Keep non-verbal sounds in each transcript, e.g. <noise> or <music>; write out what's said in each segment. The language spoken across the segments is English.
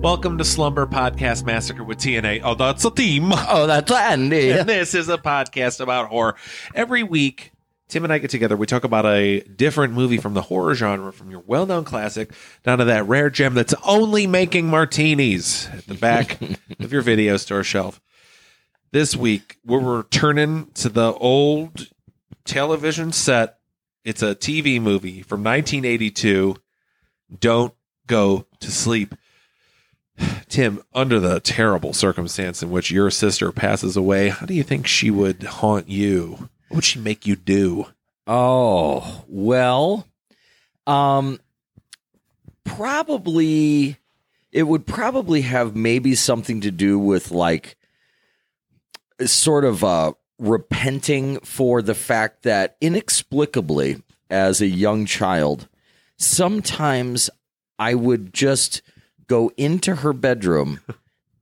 Welcome to Slumber Podcast Massacre with TNA. Oh, that's a theme. <laughs> Oh, that's Andy. And this is a podcast about horror. Every week, Tim and I get together. We talk about a different movie from the horror genre, from your well known classic down to that rare gem that's only making martinis at the back <laughs> of your video store shelf. This week, we're returning to the old television set. It's a TV movie from 1982. Don't go to sleep. Tim, under the terrible circumstance in which your sister passes away, how do you think she would haunt you? What would she make you do? Oh, well, um, probably it would probably have maybe something to do with like sort of uh repenting for the fact that inexplicably as a young child sometimes I would just go into her bedroom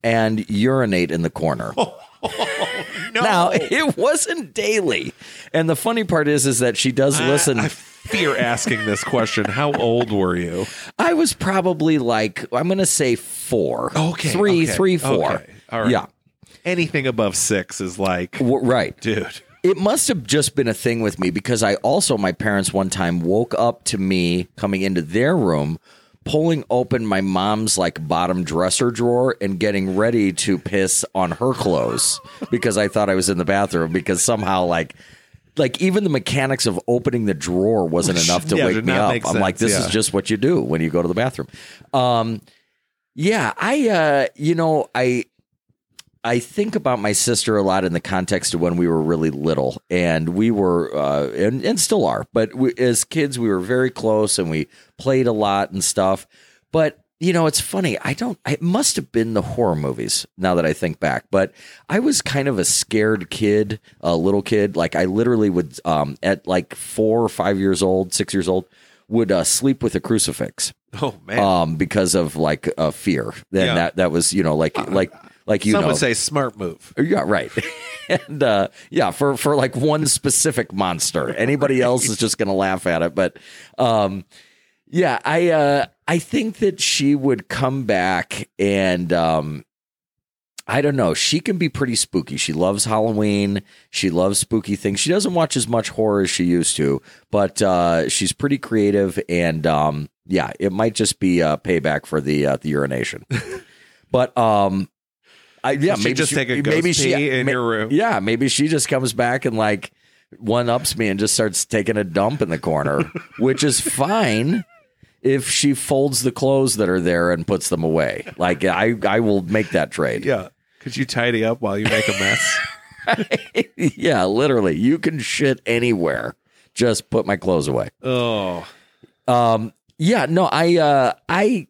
and urinate in the corner. <laughs> Oh, no. Now it wasn't daily, and the funny part is, is that she does listen. I, I fear asking this question. How old were you? I was probably like I'm gonna say four, Okay, three, okay, three, four. okay, all right. Yeah, Anything above six is like, w- right. dude. It must have just been a thing with me because I also my parents one time woke up to me coming into their room, pulling open my mom's like bottom dresser drawer and getting ready to piss on her clothes because I thought I was in the bathroom because somehow like like even the mechanics of opening the drawer wasn't enough to Yeah, wake me up. I'm like, this yeah. is just what you do when you go to the bathroom. Um, yeah, I uh, you know, I I think about my sister a lot in the context of when we were really little, and we were, uh, and, and still are, but we, as kids, we were very close and we played a lot and stuff. But you know, it's funny. I don't. It must have been the horror movies. Now that I think back, but I was kind of a scared kid, a little kid. Like I literally would, um, at like four or five years old, six years old, would uh, sleep with a crucifix Oh man. um, because of like uh, fear. Then Yeah. that that was you know like like like you Some know would say smart move. yeah right <laughs> and uh, yeah for for like one specific monster. <laughs> Anybody else is just gonna laugh at it, but um, yeah, I uh, I think that she would come back and um. I don't know. She can be pretty spooky. She loves Halloween. She loves spooky things. She doesn't watch as much horror as she used to, but uh, she's pretty creative. And um, yeah, it might just be payback for the uh, the urination. <laughs> but um, I yeah, maybe just she- take a maybe she, in ma- your room. Yeah, maybe she just comes back and like one ups me and just starts taking a dump in the corner, <laughs> which is fine if she folds the clothes that are there and puts them away. Like I I will make that trade. Yeah. Could you tidy up while you make a mess? <laughs> yeah, literally. You can shit anywhere. Just put my clothes away. oh. Um yeah, no, I uh I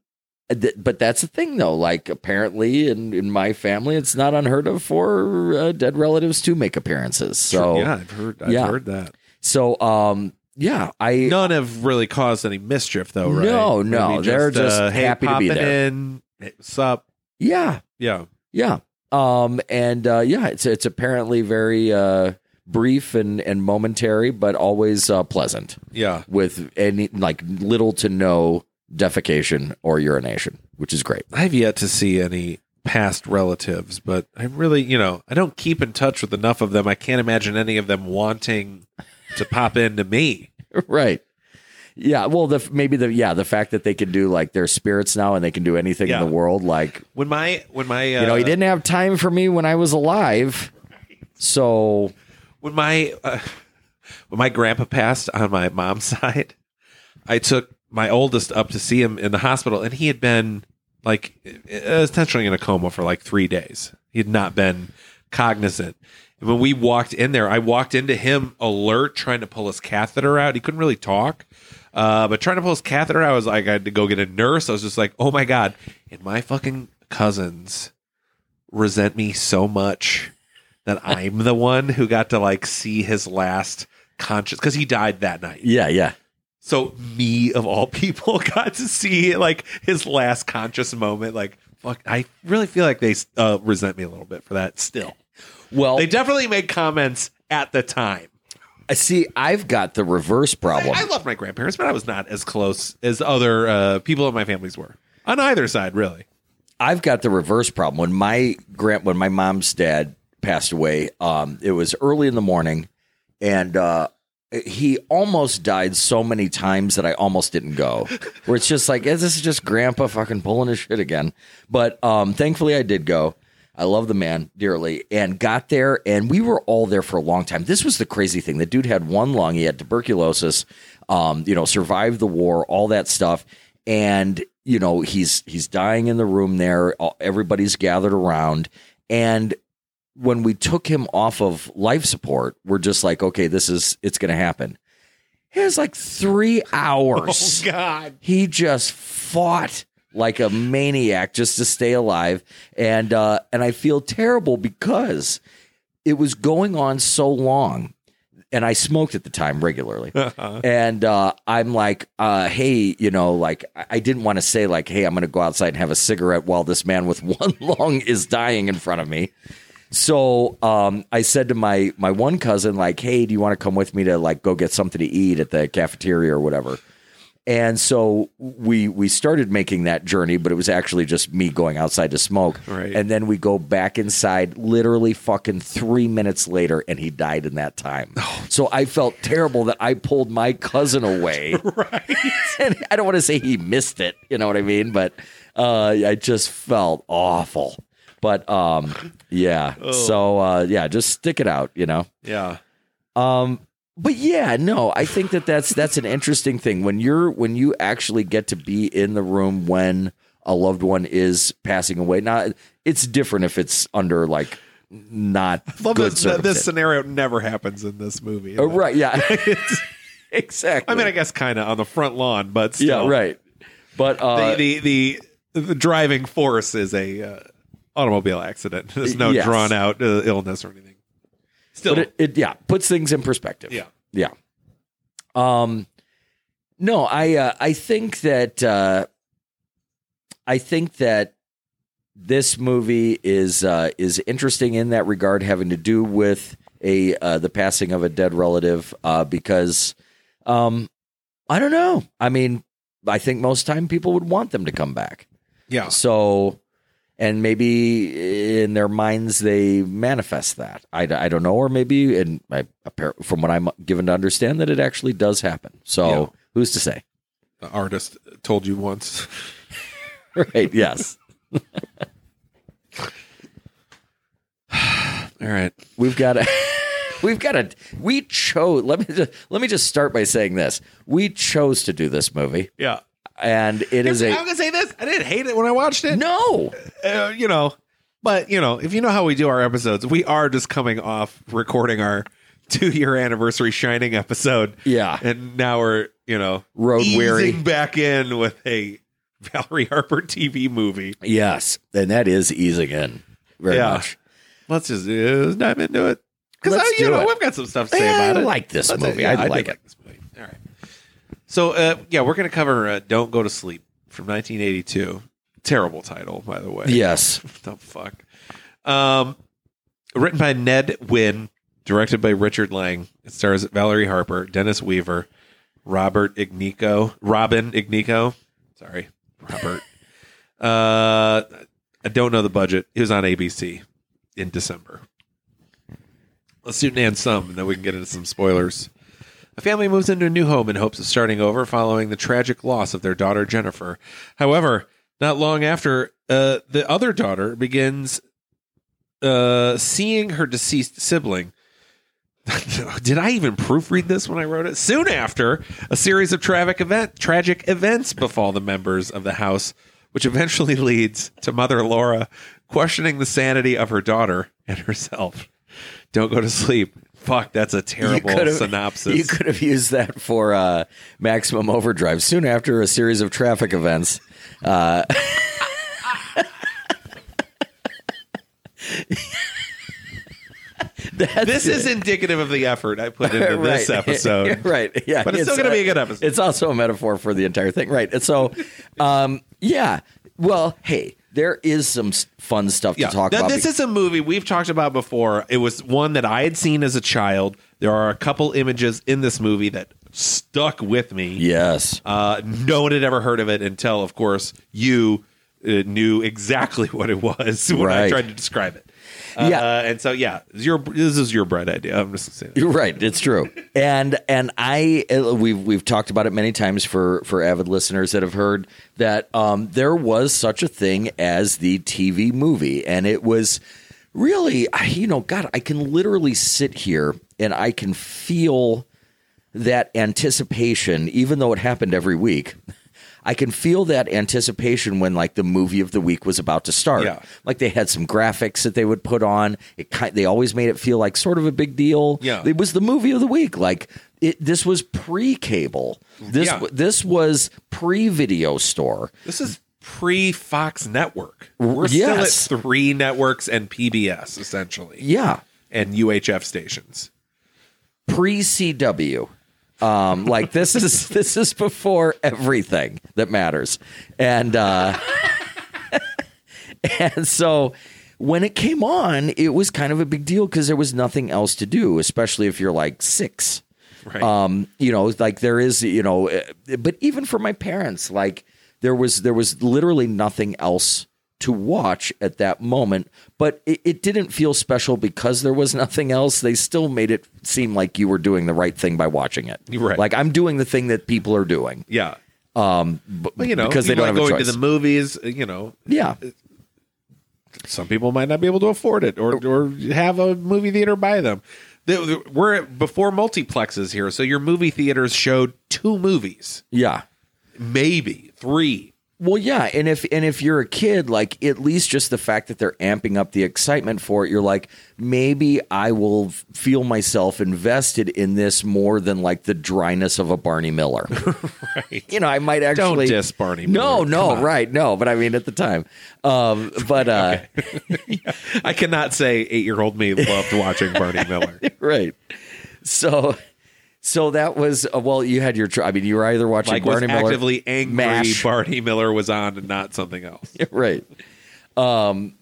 but that's the thing though. Like apparently in in my family it's not unheard of for uh, dead relatives to make appearances. So yeah, I've heard. I've yeah. heard that. so um yeah, I None have really caused any mischief, though, right? No, no, Maybe they're just uh, hey, happy to be there. In, hey, what's up? yeah, Yeah. Yeah. Um and uh yeah, it's it's apparently very uh brief and and momentary but always uh pleasant Yeah. with any like little to no defecation or urination, which is great. I've yet to see any past relatives, but I really, you know, I don't keep in touch with enough of them. I can't imagine any of them wanting to pop into me. <laughs> right. Yeah, well the maybe the yeah, the fact that they can do like their spirits now and they can do anything Yeah. in the world like When my when my uh, you know, he didn't have time for me when I was alive. So when my uh, when my grandpa passed on my mom's <laughs> side, I took my oldest up to see him in the hospital, and he had been like essentially in a coma for like three days. He had not been cognizant. And when we walked in there, I walked into him alert, trying to pull his catheter out. He couldn't really talk, uh, but trying to pull his catheter out, I was like, I had to go get a nurse. I was just like, oh my god! And my fucking cousins resent me so much that I'm the one who got to like see his last conscious because he died that night. Yeah, yeah. So me of all <laughs> people <laughs> got to see like his last conscious moment. Like fuck, I really feel like they uh, resent me a little bit for that. Still, Well, they definitely made comments at the time. I see. I've got the reverse problem. I, I love my grandparents, but I was not as close as other uh, people in my families were on either side, really. I've got the reverse problem. When my grand, when my mom's dad passed away, um, it was early in the morning, and uh, he almost died so many times that I almost didn't go. Where it's just like, this is just Grandpa fucking pulling his shit again. But um, thankfully, I did go. I love the man dearly, and got there, and we were all there for a long time. This was the crazy thing. The dude had one lung. He had tuberculosis. Um, you know, survived the war, all that stuff, and you know he's he's dying in the room there. Everybody's gathered around, and when we took him off of life support, we're just like, okay, this is it's going to happen. It was like three <laughs> hours. God, He just fought like a maniac just to stay alive, and uh, and I feel terrible because it was going on so long. And I smoked at the time regularly, and uh, I'm like, uh, "Hey, you know, like I I didn't want to say like, hey, I'm going to go outside and have a cigarette while this man with <laughs> one lung is dying in front of me." So um, I said to my my one cousin, like, "Hey, do you want to come with me to like go get something to eat at the cafeteria or whatever?" And so we we started making that journey, but it was actually just me going outside to smoke. Right. And then we go back inside, literally fucking three minutes later, and he died in that time. So I felt terrible that I pulled my cousin away. <laughs> right? <laughs> and I don't want to say he missed it, you know what I mean? But uh, I just felt awful. But um, yeah. So uh, yeah, just stick it out, you know. Yeah, Um, but yeah, no, I think that that's that's an interesting thing when you're when you actually get to be in the room when a loved one is passing away. Now, it's different if it's under like not <laughs> love good this. This scenario never happens in this movie. Oh, right? Yeah, <laughs> <laughs> exactly. I mean, I guess kind of on the front lawn, but still, yeah, right. But uh, the, the the the driving force is a uh, automobile accident. <laughs> There's no Yes. drawn out uh, illness or anything. Still, but it, it yeah puts things in perspective. yeah, Yeah. Um no, I uh, I think that uh I think that this movie is uh is interesting in that regard having to do with a uh the passing of a dead relative uh because um I don't know. I mean, I think most time people would want them to come back. yeah. So, and maybe in their minds they manifest that. I, I don't know, or maybe, and I, from what I'm given to understand, that it actually does happen. So, Yeah. who's to say? The artist told you once. <laughs> Right? Yes, <sighs> All right. we've got a. <laughs> We've got a. We chose. Let me just, let me just start by saying this. We chose to do this movie, Yeah. And it is I'm gonna say this. I didn't hate it when I watched it. no. uh, you know, but you know, if you know how we do our episodes, we are just coming off recording our two year anniversary Shining episode. Yeah. and now we're you know Road weary. back in with a Valerie Harper TV movie. Yes, and that is easing in very Yeah. much. Let's just uh, dive into it because Let's you know it. we've got some stuff to say Yeah, about I it. I like this Let's- movie. yeah, I did like it. this movie. All right. So uh, yeah, we're gonna cover uh, "Don't Go to Sleep" from 1982. Terrible title, by the way. Yes. <laughs> The fuck? Um, written by Ned Wynn, directed by Richard Lang. It stars Valerie Harper, Dennis Weaver, Robert Ignico, Robin Ignico. Sorry, Robert. <laughs> uh, I don't know the budget. It was on ABC in December. Let's do Nan some, and then we can get into some spoilers. A family moves into a new home in hopes of starting over following the tragic loss of their daughter Jennifer. However, not long after, uh, the other daughter begins uh, seeing her deceased sibling. <laughs> Did I even proofread this when I wrote it? Soon after, a series of tragic event tragic events befall the members of the house, which eventually <laughs> leads to Mother Laura questioning the sanity of her daughter and herself. Don't go to sleep. Fuck, that's a terrible synopsis. You could have used that for uh, Maximum Overdrive. Soon after a series of traffic events, uh, <laughs> this is indicative of the effort I put into <laughs> this <laughs> episode. right? Yeah, But it's still gonna be a good episode. It's also a metaphor for the entire thing, right? And so, um, yeah. Well, hey, there is some fun stuff Yeah, to talk Now, about. this is a movie we've talked about before. It was one that I had seen as a child. There are a couple images in this movie that stuck with me. yes, Uh, no one had ever heard of it until, of course, you uh, knew exactly <laughs> what it was when I tried to describe it. Uh, Yeah. and so yeah, this is your this is your bread idea. I'm just saying. You're right. It's true. And and I uh, we've we've talked about it many times for for avid listeners that have heard that um, there was such a thing as the TV movie, and it was really you know God, I can literally sit here and I can feel that anticipation, even though it happened every week. <laughs> I can feel that anticipation when like the movie of the week was about to start. Yeah. Like they had some graphics that they would put on. It kind they always made it feel like sort of a big deal. Yeah. It was the movie of the week. Like it this was pre-cable. This Yeah. this was pre-video store. This is pre Fox Network. We're Yes. still at three networks and PBS essentially, Yeah. and UHF stations. pre-CW. Um, like this is <laughs> this is before everything that matters, and uh, <laughs> and so when it came on, it was kind of a big deal because there was nothing else to do, especially if you're like six. Right. Um, you know, like there is, you know, eh, but even for my parents, like there was there was literally nothing else to watch at that moment. But it, it didn't feel special because there was <laughs> nothing else. They still made it seem like you were doing the right thing by watching it. Right. Like I'm doing the thing that people are doing. yeah. Um, b- Well, you know, because they don't like have a going choice. to the movies. You know, yeah. some people might not be able to afford it or or have a movie theater by them. The- the- We're before multiplexes here, so your movie theaters showed two movies, Yeah. maybe three. Well, yeah, and if and if you're a kid, like at least just the fact that they're amping up the excitement for it, you're like, maybe I will feel myself invested in this more than like the dryness of a Barney Miller. <laughs> Right. you know, I might actually don't diss Barney No, Miller. no, right, no, but I mean at the time, um, but uh, <laughs> I cannot say eight year old me loved watching Barney Miller. <laughs> right, so. So that was uh, well. You had your. I mean, you were either watching Like was Barney Miller, actively angry MASH. <laughs> Barney Miller was on and not something else. <laughs> right. Um,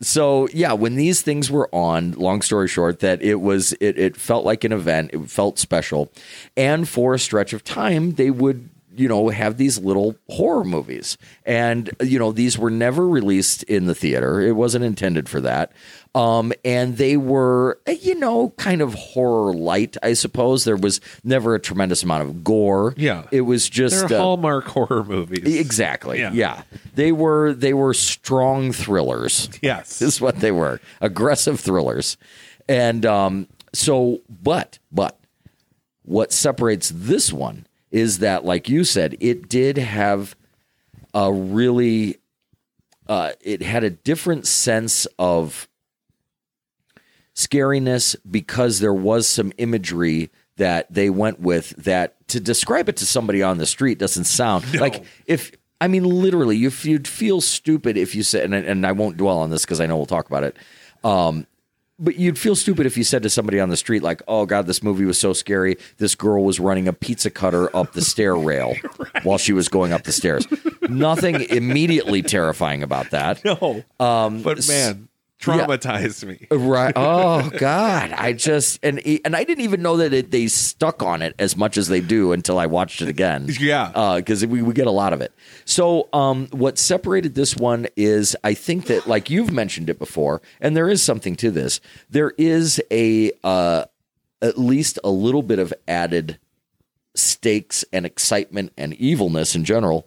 so yeah, when these things were on, long story short, that it was it, it felt like an event. It felt special, and for a stretch of time, they would you know have these little horror movies, and you know these were never released in the theater. It wasn't intended for that. Um, and they were, eh, you know, kind of horror light, I suppose. There was never a tremendous amount of gore. Yeah. it was just They're uh, Hallmark horror movies. Exactly. Yeah. Yeah. They were they were strong thrillers. Yes. <laughs> Is what they were. Aggressive thrillers. And um so but but what separates this one is that like you said it did have a really uh it had a different sense of scariness because there was some imagery that they went with that to describe it to somebody on the street doesn't sound like if I mean literally if you'd feel stupid if you said and, I- and I won't dwell on this because I know we'll talk about it um but you'd feel stupid if you said to somebody on the street like oh god this movie was so scary. This girl was running a pizza cutter up the stair rail <laughs> while she was going up the stairs. Nothing immediately terrifying about that. <laughs> No. um But man, traumatized me. Right. Oh God. I just and and I didn't even know that it, they stuck on it as much as they do until I watched it again. Yeah. Because we we get a lot of it. So um, what separated this one is I think that like you've mentioned it before, and there is something to this. There is a uh, at least a little bit of added stakes and excitement and evilness in general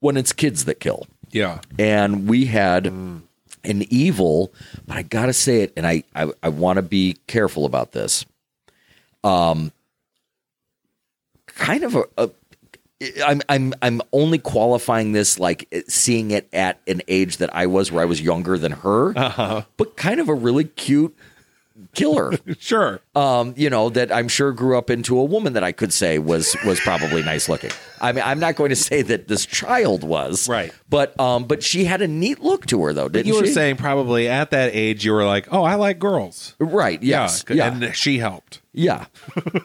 when it's kids that kill Yeah. and we had an evil, but I gotta say it, and I I, I want to be careful about this. Um, kind of a. a I'm I'm I'm only qualifying this like seeing it at an age that I was where I was younger than her, Uh-huh. but kind of a really cute killer. <laughs> Sure. Um, you know that I'm sure grew up into a woman that I could say was was probably nice looking. I mean, I'm not going to <laughs> say that this child was Right. but um, but she had a neat look to her though, didn't you were saying probably at that age you were like, "Oh, I like girls." right? Yes, yeah, yeah, and she helped. Yeah,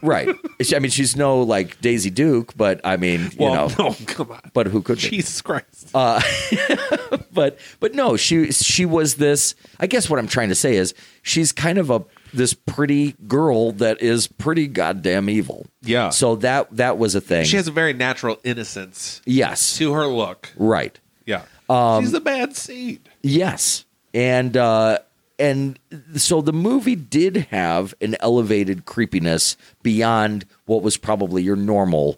right. <laughs> She- I mean, she's no like Daisy Duke, but I mean, you Well, know, no, come on. but who could be? Jesus Christ. <laughs> but but no, she she was this. I guess what I'm trying to say is she's kind of a this pretty girl that is pretty goddamn evil. Yeah. So that that was a thing. she has a very natural innocence yes. to her look. Right. Yeah. Um, She's a bad seed. Yes. And uh and so the movie did have an elevated creepiness beyond what was probably your normal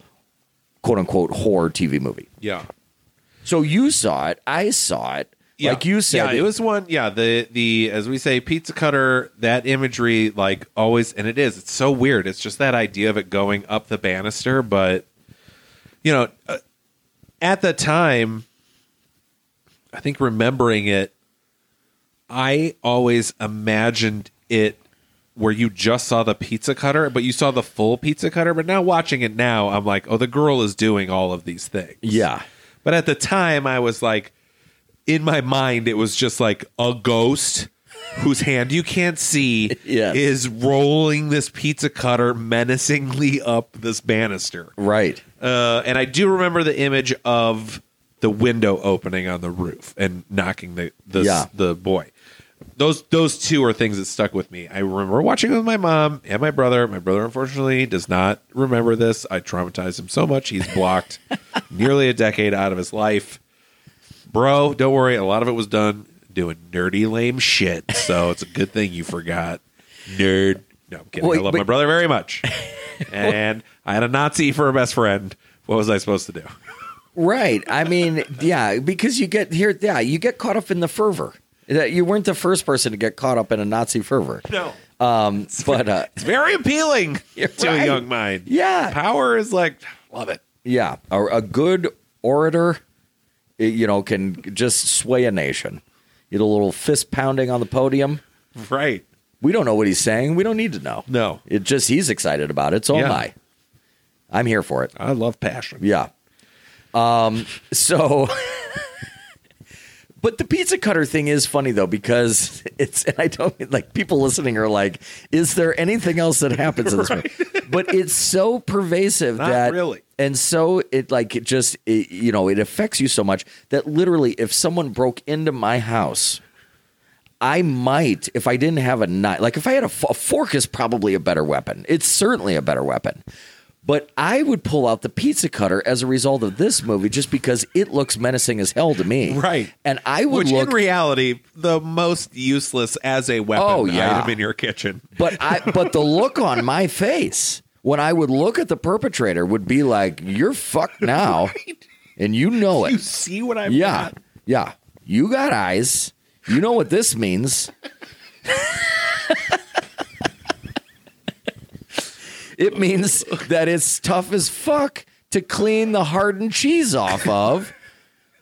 quote unquote horror TV movie. Yeah. So you saw it, I saw it. Yeah. Like you said yeah, it was one. Yeah, the the as we say, pizza cutter. That imagery, like always, and it is. It's so weird. It's just that idea of it going up the banister, but you know, uh, at the time, I think remembering it, I always imagined it where you just saw the pizza cutter, but you saw the full pizza cutter. But now watching it now, I'm like, oh, the girl is doing all of these things. Yeah. But at the time, I was like, in my mind, it was just like a ghost whose hand you can't see <laughs> Yes. is rolling this pizza cutter menacingly up this banister. Right. Uh, and I do remember the image of the window opening on the roof and knocking the the, Yeah. the boy. Those those two are things that stuck with me. I remember watching it with my mom and my brother. My brother unfortunately does not remember this. I traumatized him so much he's blocked <laughs> nearly a decade out of his life. Bro, don't worry. A lot of it was done doing nerdy lame shit. So it's a good thing you forgot. Nerd. No, I'm kidding. Wait, I love but- my brother very much. <laughs> and I had a Nazi for a best friend. What was I supposed to do? Right. I mean, yeah, because you get here, yeah, you get caught up in the fervor. That You weren't the first person to get caught up in a Nazi fervor. No. Um, but uh, It's very appealing <laughs> to right. a young mind. Yeah. Power is like, love it. yeah, a, a good orator, eh, you know, can just sway a nation. Get a little fist pounding on the podium. Right. We don't know what he's saying. We don't need to know. No. It just he's excited about it. So am I. I'm here for it. I love passion. Yeah. Um. So, <laughs> but the pizza cutter thing is funny though because <laughs> it's and I don't like people listening are like, is there anything else that happens in this movie? <laughs> But it's so pervasive Not that really. and so it like it just it, you know it affects you so much that literally if someone broke into my house. I might, if I didn't have a knife, like if I had a fork, is probably a better weapon. It's certainly a better weapon. But I would pull out the pizza cutter as a result of this movie just because it looks menacing as hell to me. Right. And I would Which look, in reality, the most useless as a weapon Oh, yeah. item in your kitchen. but I, but the look on my face when I would look at the perpetrator would be like, "You're fucked now," <laughs> and you know it. You see what I've Yeah, yeah. You got eyes. You know what this means. <laughs> it means that it's tough as fuck to clean the hardened cheese off of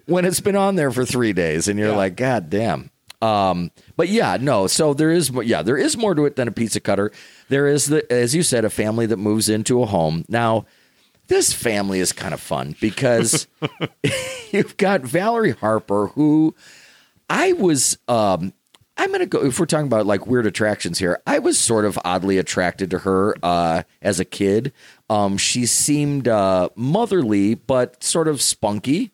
when it's been on there for three days, and you're Yeah. like, God damn. Um, but yeah, no. So there is, yeah, there is more to it than a pizza cutter. There is the, as you said, a family that moves into a home. Now, this family is kind of fun because <laughs> <laughs> you've got Valerie Harper, who I was. Um, I'm gonna go. If we're talking about like weird attractions here, I was sort of oddly attracted to her uh, as a kid. Um, she seemed uh, motherly, but sort of spunky,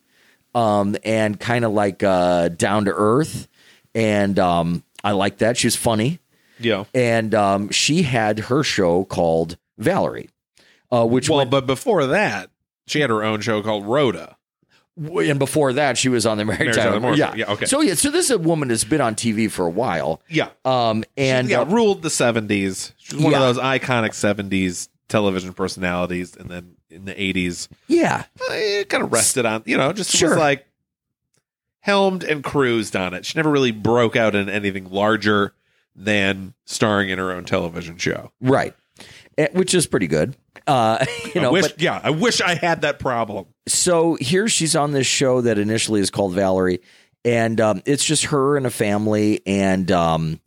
um, and kind of like uh, down to earth. And um, I like that. She was funny Yeah. and um, she had her show called Valerie, uh, which Well, went, but before that, she had her own show called Rhoda. And before that she was on the Mary Mary Tyler Moore. Yeah. Yeah, okay. So yeah, so this is a woman that's been on TV for a while. Yeah. Um, and yeah, uh, ruled the 70s. She was one Yeah. of those iconic 70s television personalities. And then in the 80s, yeah, it kind of rested on, you know, just Sure. was like helmed and cruised on it. She never really broke out in anything larger than starring in her own television show. right, which is pretty good. Uh, <laughs> you know, I wish, but yeah, I wish I had that problem. so here she's on this show that initially is called Valerie, and um, it's just her and a family, and um,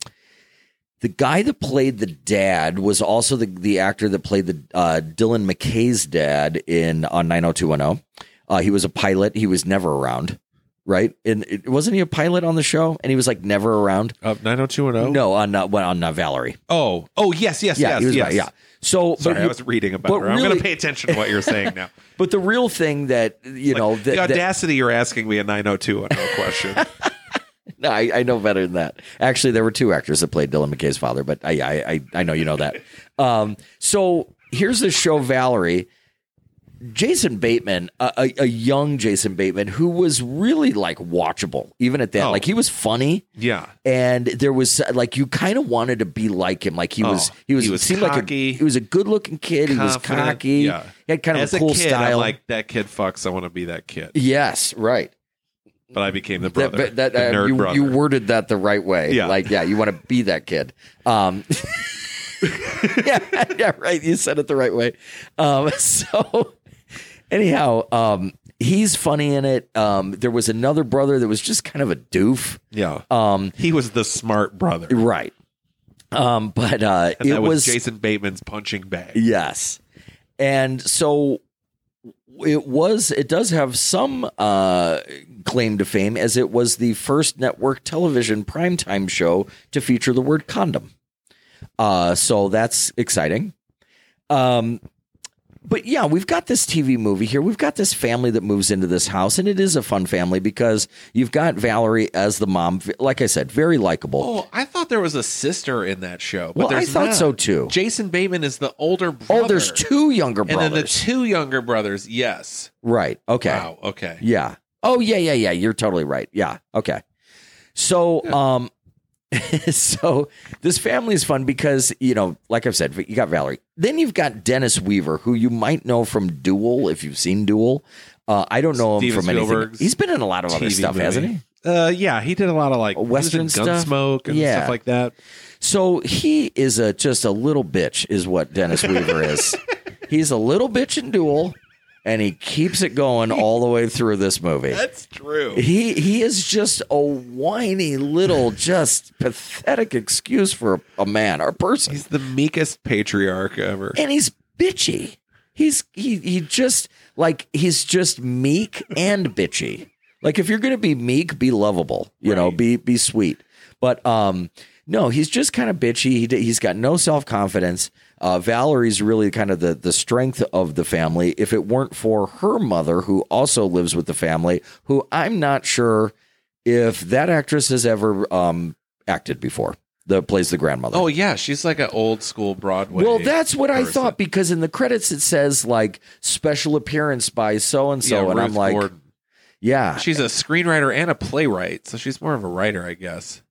The guy that played the dad was also the the actor that played the uh, Dylan McKay's dad in on 90210. Uh, he was a pilot. He was never around, right? And it, wasn't he a pilot on the show? And he was like never around. Of 90210? No, on uh, on uh, Valerie. Oh, oh, yes, yes, Yeah, yes, he was yes. right. Yeah. So, Sorry, but, I was reading about her. I'm going to pay attention to what you're saying now. <laughs> but the real thing that you know Like, that, the that- audacity you're asking me a 90210 question. <laughs> No, I, I know better than that. Actually, there were two actors that played Dylan McKay's father, but I I, I, I know you know that. Um, so here's the show, Valerie. Jason Bateman, a, a, a young Jason Bateman, who was really like watchable, even at that. Oh. Like he was funny, yeah. and there was like you kind of wanted to be like him. Like he was, Oh, he was, he was seemed like a, cocky, he was a good looking kid. He was cocky. yeah. He had kind of As a cool kid, style. I'm like, that kid fucks. I want to be that kid. yes, right. But I became the That, brother. but that, the uh, nerd you, brother. you worded that the right way. Yeah. Like, yeah, you want to be that kid. Um, <laughs> <laughs> yeah, yeah, right. You said it the right way. Um, <laughs> so, anyhow, um, he's funny in it. Um, there was another brother that was just kind of a doof. yeah. Um, he was the smart brother. right. Um, but uh, And it that was, was Jason Bateman's punching bag. Yes. And so it was it does have some uh claim to fame as it was the first network television primetime show to feature the word condom. Uh so that's exciting. Um but yeah, we've got this TV movie here. We've got this family that moves into this house, and it is a fun family because you've got Valerie as the mom. Like I said, very likable. Oh, I thought there was a sister in that show. But well, I thought not. so too. Jason Bateman is the older brother. Oh, there's two younger brothers. And then the two younger brothers. Yes. right. Okay. Wow. Okay. Yeah. Oh yeah, yeah, yeah. You're totally right. Yeah. Okay. So um <laughs> so this family is fun because, you know, like I've said, you got Valerie. Then you've got Dennis Weaver, who you might know from Duel, if you've seen Duel. Uh, I don't know him Steven from anything. Spielberg's He's been in a lot of other TV stuff, movie. hasn't he? Uh, yeah, he did a lot of like Western he was in stuff? Gunsmoke and Yeah. stuff like that. So he is a just a little bitch, is what Dennis Weaver is. <laughs> He's a little bitch in Duel, and he keeps it going all the way through this movie. <laughs> That's true. He he is just a whiny little, just pathetic excuse for a, a man or a person, He's the meekest patriarch ever. and he's bitchy. He's he he just like he's just meek and bitchy. Like if you're gonna be meek, be lovable. You know, be be sweet. But um, no, he's just kind of bitchy. He he's got no self confidence. Uh, Valerie's really kind of the the strength of the family. If it weren't for her mother, who also lives with the family, who I'm not sure if that actress has ever um acted before. That plays the grandmother. Oh yeah, she's like an old school Broadway. Well, that's what I thought because in the credits it says like special appearance by so and so, and I'm like, Gordon. yeah. she's a screenwriter and a playwright, so she's more of a writer, I guess.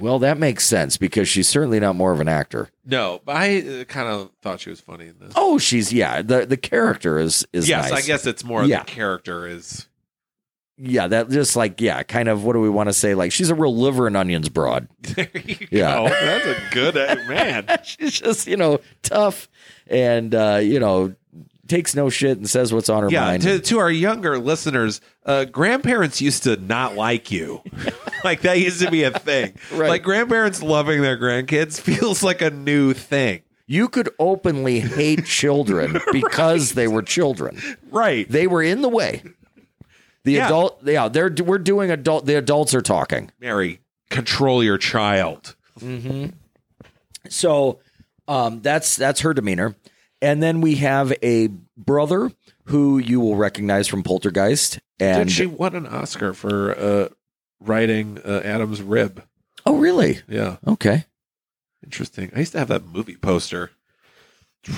Well, that makes sense because she's certainly not more of an actor. No, but I uh, kind of thought she was funny in this. Oh, she's yeah. The the character is is yes, nice. I guess it's more Yeah. the character is. Yeah, that just like yeah, kind of. What do we want to say? Like she's a real liver and onions broad. <laughs> There you Yeah. go. That's a good uh, man. <laughs> she's just you know tough and uh, you know takes no shit and says what's on her Yeah, mind. to, to our younger listeners, uh, grandparents used to not like you. <laughs> like that used to be a thing. Right. Like grandparents loving their grandkids feels like a new thing. you could openly hate children <laughs> because they were children. Right. They were in the way. The Yeah. adult, yeah, they're we're doing adult. The adults are talking. Mary, control your child. So, um, that's that's her demeanor, and then we have a brother who you will recognize from Poltergeist, and Did she won an Oscar for uh, writing uh, Adam's rib? oh really? Yeah, Okay, interesting. I used to have that movie poster.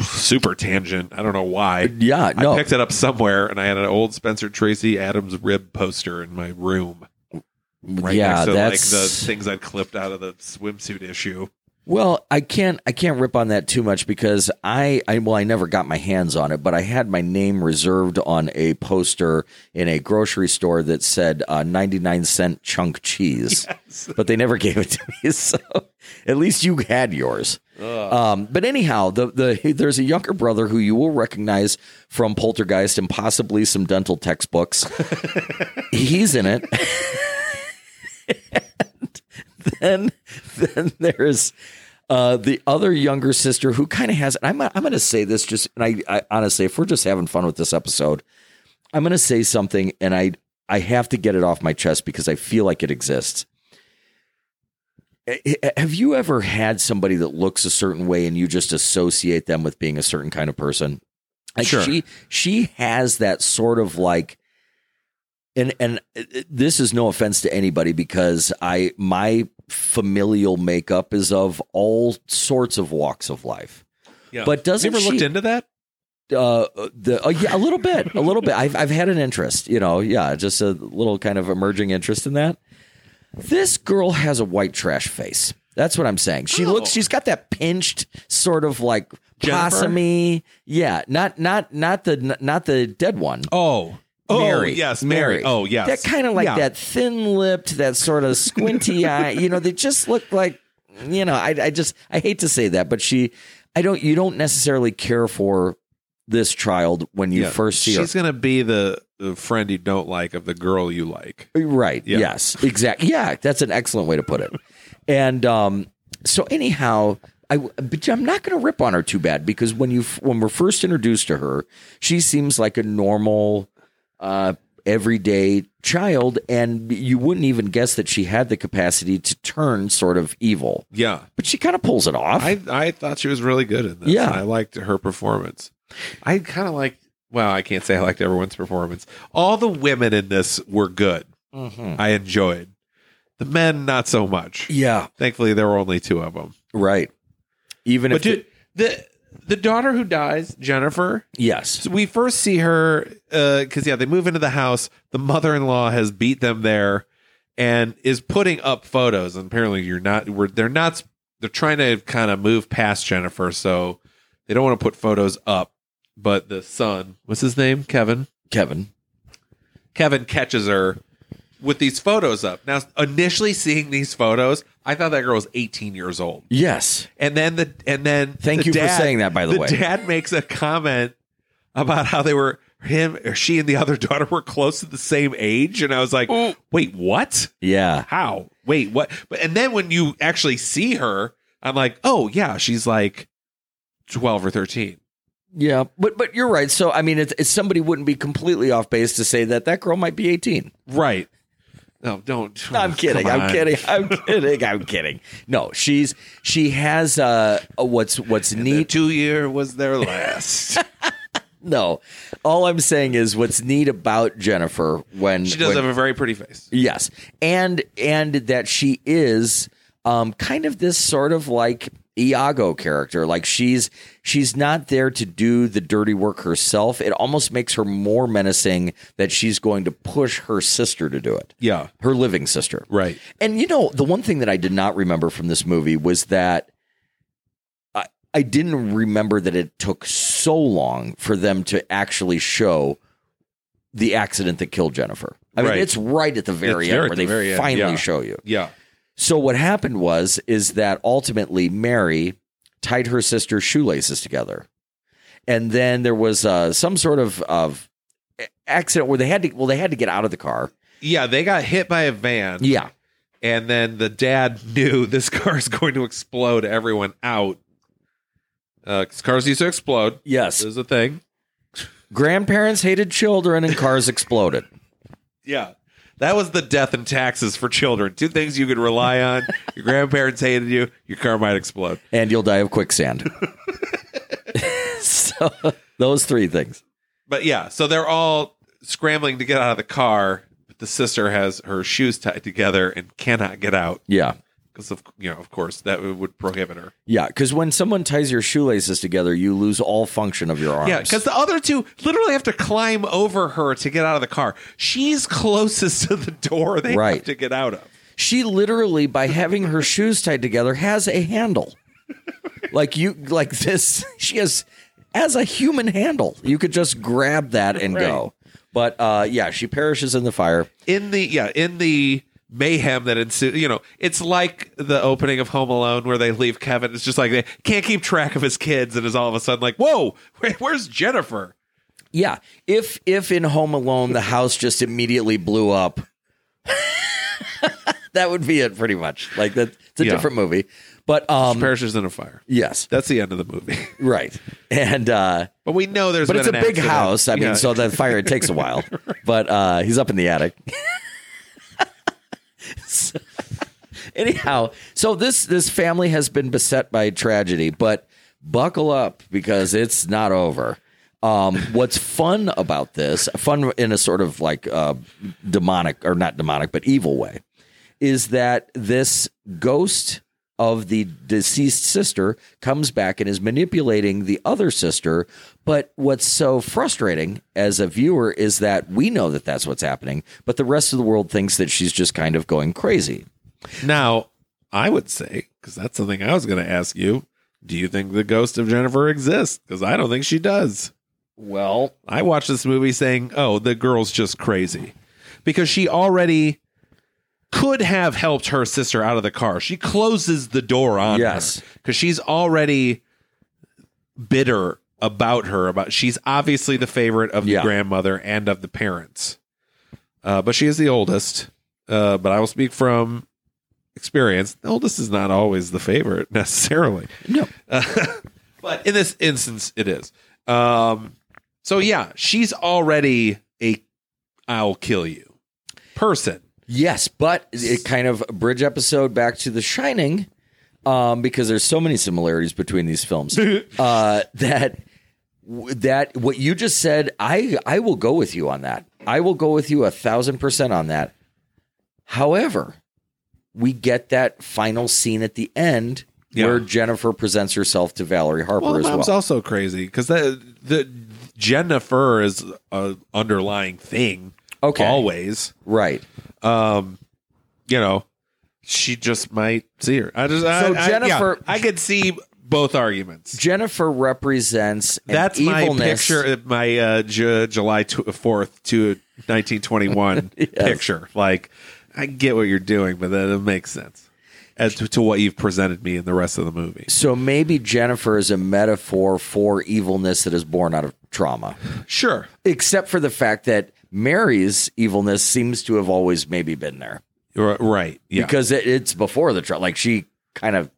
Super tangent. I don't know why. yeah, no, I picked it up somewhere, and I had an old Spencer Tracy Adams rib poster in my room. Right yeah, next to that's like the things I'd clipped out of the swimsuit issue. Well, I can't I can't rip on that too much because I, I well I never got my hands on it, but I had my name reserved on a poster in a grocery store that said uh, 99 cent chunk cheese. <laughs> But they never gave it to me, <laughs> so at least you had yours. Um, but anyhow, the the there's a younger brother who you will recognize from Poltergeist and possibly some dental textbooks. <laughs> He's in it. <laughs> then then there's Uh, the other younger sister who kind of has, I'm, I'm going to say this just, and I, I honestly, if we're just having fun with this episode, I'm going to say something and I, I have to get it off my chest because I feel like it exists. Eh, eh, Have you ever had somebody that looks a certain way and you just associate them with being a certain kind of person? Like Sure. She she has that sort of like and and this is no offense to anybody because I my familial makeup is of all sorts of walks of life. Yeah. But doesn't you ever looked into that? Uh, the uh, yeah, a little bit, a little bit. I've I've had an interest, you know, yeah, just a little kind of emerging interest in that. This girl has a white trash face. That's what I'm saying. She Oh. looks. She's got that pinched sort of like Jennifer? possumy. Yeah, not not not the not the dead one. Oh. Oh, Mary. yes, Mary. Oh, yes. That kind of like Yeah. that thin lipped, that sort of squinty <laughs> eye. You know, they just look like, you know, I, I just, I hate to say that, but she, I don't, you don't necessarily care for this child when you Yeah. first see She's her. She's going to be the, the friend you don't like of the girl you like. Right. Yeah. Yes. Exactly. Yeah. That's an excellent way to put it. <laughs> And um, so anyhow, I but I'm not going to rip on her too bad because when you when we're first introduced to her, she seems like a normal, uh, everyday child, and you wouldn't even guess that she had the capacity to turn sort of evil. Yeah. But she kind of pulls it off. I, I thought she was really good in this. Yeah. I liked her performance. I kind of like, well, I can't say I liked everyone's performance. All the women in this were good. Mhm. I enjoyed. The men, not so much. Yeah. Thankfully, there were only two of them. Right. Even But if dude, the the daughter who dies, Jennifer. yes. So we first see her uh, because yeah, they move into the house. The mother-in-law has beat them there and is putting up photos. And apparently, you're not. We're they're not. They're trying to kind of move past Jennifer, so they don't want to put photos up. But the son, what's his name? Kevin. Kevin. Kevin catches her with these photos up. Now, initially seeing these photos, I thought that girl was 18 years old. Yes. And then the and then Thank the you for saying that, by the way. dad makes a comment about how they were him or she and the other <laughs> daughter were close to the same age, and I was like, wait, what? Yeah. How? Wait, what? But and then when you actually see her, I'm like, oh yeah, she's like 12 or 13. Yeah, but but you're right. So I mean, it's, it's somebody wouldn't be completely off base to say that that girl might be 18. Right. No, don't. I'm kidding. I'm kidding. I'm <laughs> kidding. I'm kidding. No, she's she has uh what's what's The neat. two year was their last. <laughs> No, all I'm saying is what's neat about Jennifer when she does when- have a very pretty face. Yes, and and that she is um, kind of this sort of like Iago character. Like she's she's not there to do the dirty work herself. It almost makes her more menacing that she's going to push her sister to do it. Yeah. her living sister. Right. And you know, the one thing that I did not remember from this movie was that I, I didn't remember that it took so long for them to actually show the accident that killed Jennifer. I mean, Right. it's right at the very It's end where at they the very end, finally yeah. show you. Yeah. So what happened was is that ultimately Mary tied her sister's shoelaces together, and then there was uh, some sort of of accident where they had to well they had to get out of the car. Yeah. They got hit by a van. Yeah, And then the dad <laughs> knew this car is going to explode everyone out. Because cars used to explode. yes. Is a thing. Grandparents hated children and cars exploded. <laughs> Yeah. That was the death and taxes for children. Two things you could rely on. Your grandparents hated you. Your car might explode. and you'll die of quicksand. <laughs> so those three things. But yeah, so they're all scrambling to get out of the car. But the sister has her shoes tied together and cannot get out Yeah. Because of you know, of course, that would prohibit her. Yeah, because when someone ties your shoelaces together, you lose all function of your arms. Yeah, because the other two literally have to climb over her to get out of the car. She's closest to the door they Right. have to get out of. she literally, by having her shoes tied together, has a handle. like you, like this, <laughs> she has as a human handle. You could just grab that and go. But uh, yeah, she perishes in the fire. In the yeah, in the mayhem that ensues, you know, it's like the opening of Home Alone where they leave Kevin. It's just like they can't keep track of his kids, and is all of a sudden like, whoa, <laughs> where, where's Jennifer? Yeah, if if in Home Alone the house just immediately blew up, <laughs> that would be it, pretty much. Like that, it's a Yeah. different movie, but um, perishes in a fire. yes, That's the end of the movie. <laughs> right, and uh, But we know there's but it's a big accident. house. I mean, Yeah. so that fire it takes a while, but uh, he's up in the attic. So- <laughs> anyhow, so this this family has been beset by tragedy, but buckle up because it's not over. Um, what's fun about this, fun in a sort of like uh, demonic or not demonic, but evil way, is that this ghost of the deceased sister comes back and is manipulating the other sister. But what's so frustrating as a viewer is that we know that that's what's happening, but the rest of the world thinks that she's just kind of going crazy. Now, I would say, because that's something I was going to ask you, do you think the ghost of Jennifer exists? Because I don't think she does. Well, I watched this movie saying, oh, the girl's just crazy. Because she already could have helped her sister out of the car. She closes the door on Yes. Because she's already bitter about her. About she's obviously the favorite of the Yeah. grandmother and of the parents. Uh, but she is the oldest. Uh, but I will speak from experience. The oldest is not always the favorite <laughs> necessarily. no. <laughs> but in this instance, it is. Um, so yeah, she's already a "I'll kill you" person. Yes, but it kind of bridge episode back to The Shining, um, because there's so many similarities between these films. <laughs> uh, that that what you just said, I I will go with you on that. I will go with you a thousand percent on that. However, we get that final scene at the end Yeah. where Jennifer presents herself to Valerie Harper Well, as well. That's also crazy because the the Jennifer is a underlying thing. Okay. always. right. Um, you know, she just might see her. I just So I- Jennifer- yeah, I could see both arguments. Jennifer represents an That's my evilness- picture, my uh, Ju- July fourth to nineteen twenty one <laughs> picture. Like, I get what you're doing, but that it makes sense as to, to what you've presented me in the rest of the movie. So maybe Jennifer is a metaphor for evilness that is born out of trauma, Sure, except for the fact that Mary's evilness seems to have always maybe been there right? Yeah, because it, it's before the trauma. Like she kind of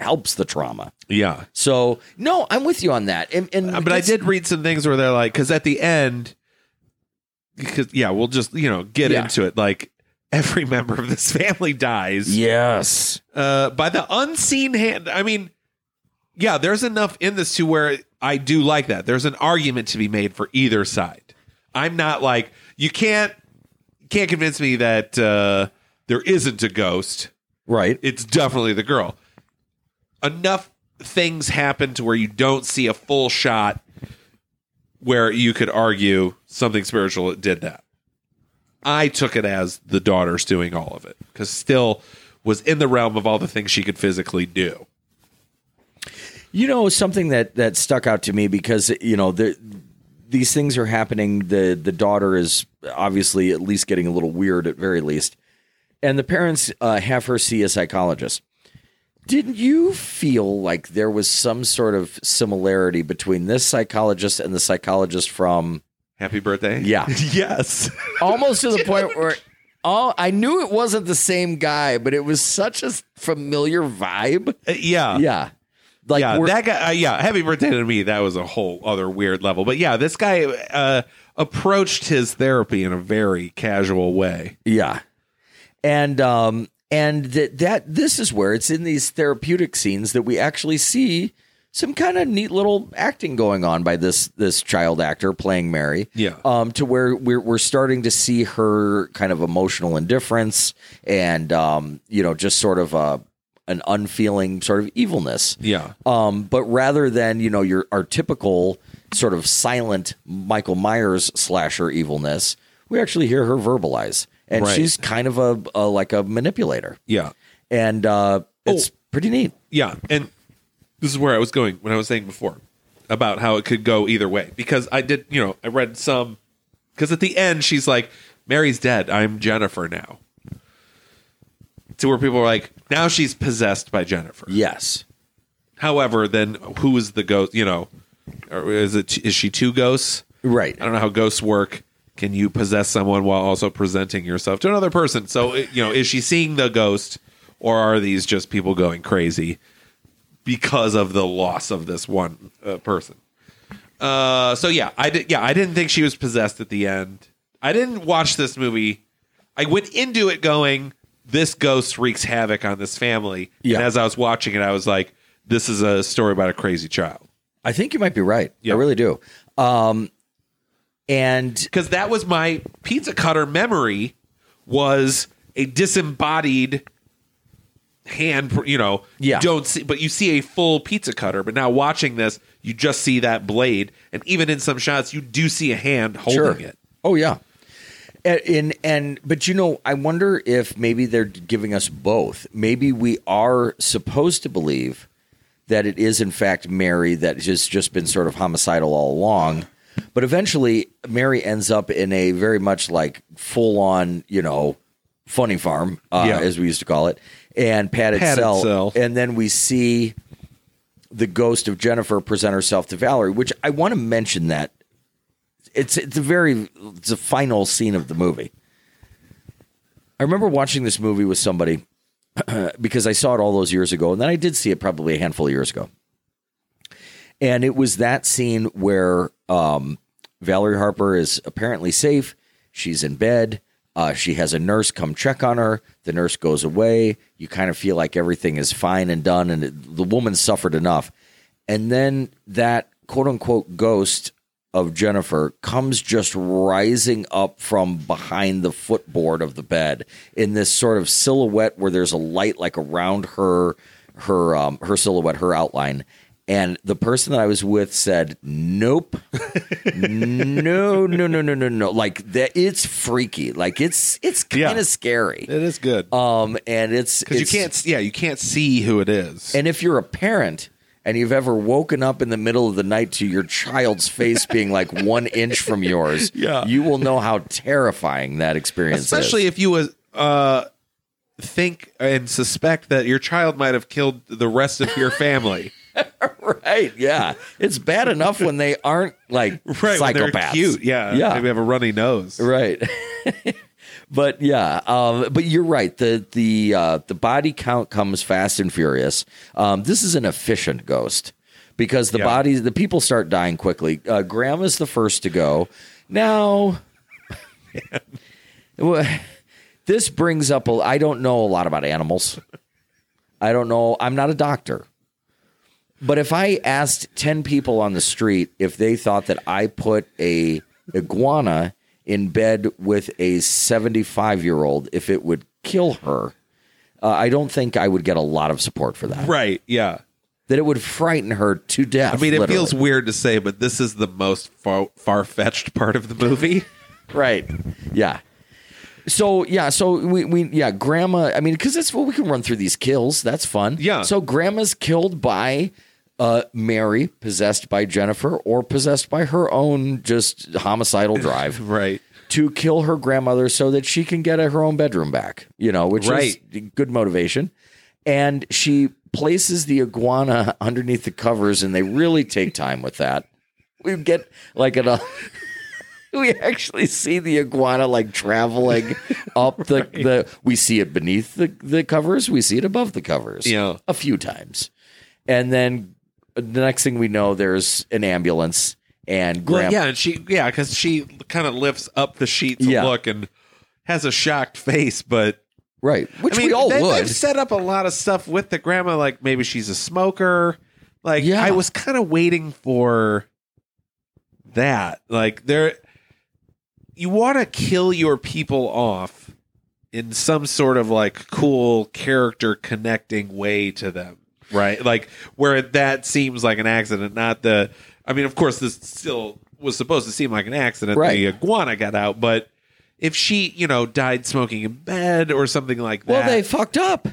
helps the trauma. yeah. So no, I'm with you on that. And, and Uh, but I did read some things where they're like, because at the end, because yeah, we'll just you know get Yeah. into it. Like every <laughs> member of this family dies. Yes. uh, by the unseen hand. I mean, yeah, there's enough in this to where I do like that. There's an argument to be made for either side. I'm not like you can't can't convince me that uh, there isn't a ghost. Right. It's definitely the girl. Enough things happen to where you don't see a full shot where you could argue something spiritual did that. I took it as the daughter's doing all of it because still was in the realm of all the things she could physically do. You know something that that stuck out to me because you know the, these things are happening. The the daughter is obviously at least getting a little weird at very least, and the parents uh, have her see a psychologist. Didn't you feel like there was some sort of similarity between this psychologist and the psychologist from Happy birthday. Yeah. <laughs> yes. almost to the <laughs> point where oh I knew it wasn't the same guy, but it was such a familiar vibe. yeah. Yeah, like yeah, that guy. Uh, yeah, happy birthday to me. That was a whole other weird level. But yeah, this guy uh, approached his therapy in a very casual way. Yeah. And um and that that this is where it's in these therapeutic scenes that we actually see some kind of neat little acting going on by this this child actor playing Mary. Yeah. Um to where we're we're starting to see her kind of emotional indifference and um you know just sort of uh an unfeeling sort of evilness. Yeah. Um, but rather than you know your our typical sort of silent Michael Myers slasher evilness, we actually hear her verbalize, and Right. she's kind of a, a like a manipulator, Yeah. and uh, it's Oh. pretty neat. Yeah, and this is where I was going when I was saying before about how it could go either way because I did, you know, I read some because at the end she's like, "Mary's dead. I'm Jennifer now." To where people are like, now she's possessed by Jennifer. Yes, However, then who is the ghost? You know, or is it is she two ghosts? right. I don't know how ghosts work. can you possess someone while also presenting yourself to another person? So you know, is she seeing the ghost, or are these just people going crazy because of the loss of this one uh, person? Uh, so yeah, I did. Yeah, I didn't think she was possessed at the end. I didn't watch this movie. I went into it going, "This ghost wreaks havoc on this family." Yeah. And as I was watching it, I was like, "This is a story about a crazy child." I think you might be right. Yeah. I really do. Um, and because that was my pizza cutter memory was a disembodied hand you know Yeah. don't see but you see a full pizza cutter but now watching this you just see that blade and even in some shots you do see a hand holding it Oh yeah. And, and and but you know, I wonder if maybe they're giving us both. Maybe we are supposed to believe that it is in fact Mary that has just been sort of homicidal all along. But eventually Mary ends up in a very much like full on, you know, funny farm, uh, Yeah. as we used to call it, and padded, Padded cell. cell. And then we see the ghost of Jennifer present herself to Valerie, which I want to mention that it's it's a very it's a final scene of the movie. I remember watching this movie with somebody <clears throat> because I saw it all those years ago, and then I did see it probably a handful of years ago. And it was that scene where um, Valerie Harper is apparently safe. She's in bed. Uh, she has a nurse come check on her. The nurse goes away. You kind of feel like everything is fine and done, and it, the woman suffered enough. And then that quote unquote ghost of Jennifer comes just rising up from behind the footboard of the bed in this sort of silhouette where there's a light like around her her um, her silhouette, her outline. And the person that I was with said, "Nope, <laughs> no, no, no, no, no, no. Like that, it's freaky. Like it's it's kind Yeah. of scary. it is good Um, and it's because you can't yeah you can't see who it is and if you're a parent and you've ever woken up in the middle of the night to your child's face being like <laughs> one inch from yours, Yeah. you will know how terrifying that experience especially is. Especially if you uh think and suspect that your child might have killed the rest of your family <laughs> right? Yeah, it's bad enough when they aren't like <laughs> right psychopaths. cute yeah yeah, maybe have a runny nose right. But yeah, um, but you're right. The the uh, the body count comes fast and furious. Um, this is an efficient ghost because the Yeah. bodies, the people start dying quickly. Uh, is the first to go. Now, <laughs> this brings up. A, I don't know a lot about animals. I don't know. I'm not a doctor. But if I asked 10 people on the street if they thought that I put a iguana in bed with a 75 year old, if it would kill her, uh, I don't think I would get a lot of support for that. right yeah That it would frighten her to death. I mean, it literally. feels weird to say, but this is the most far fetched part of the movie. <laughs> right. Yeah. So yeah, so we, we yeah, grandma. I mean, because that's what we can run through these kills. That's fun. Yeah. So grandma's killed by uh, Mary, possessed by Jennifer, or possessed by her own just homicidal <laughs> drive right. to kill her grandmother so that she can get her own bedroom back. You know, which Right. is good motivation. And she places the iguana underneath the covers, and they really take <laughs> time with that. We get like an. <laughs> we actually see the iguana like traveling up the, the we see it beneath the, the covers we see it above the covers Yeah. a few times and then the next thing we know there's an ambulance and Well, grandma yeah, and she yeah, because she kind of lifts up the sheets Yeah. to look and has a shocked face, but right which I mean, we all they, would They've set up a lot of stuff with the grandma, like maybe she's a smoker. Like Yeah. I was kind of waiting for that. Like there, you want to kill your people off in some sort of like cool character connecting way to them, right? Like where that seems like an accident, not the. I mean, of course, this still was supposed to seem like an accident. Right. The iguana got out, but if she, you know, died smoking in bed or something like that. well they fucked up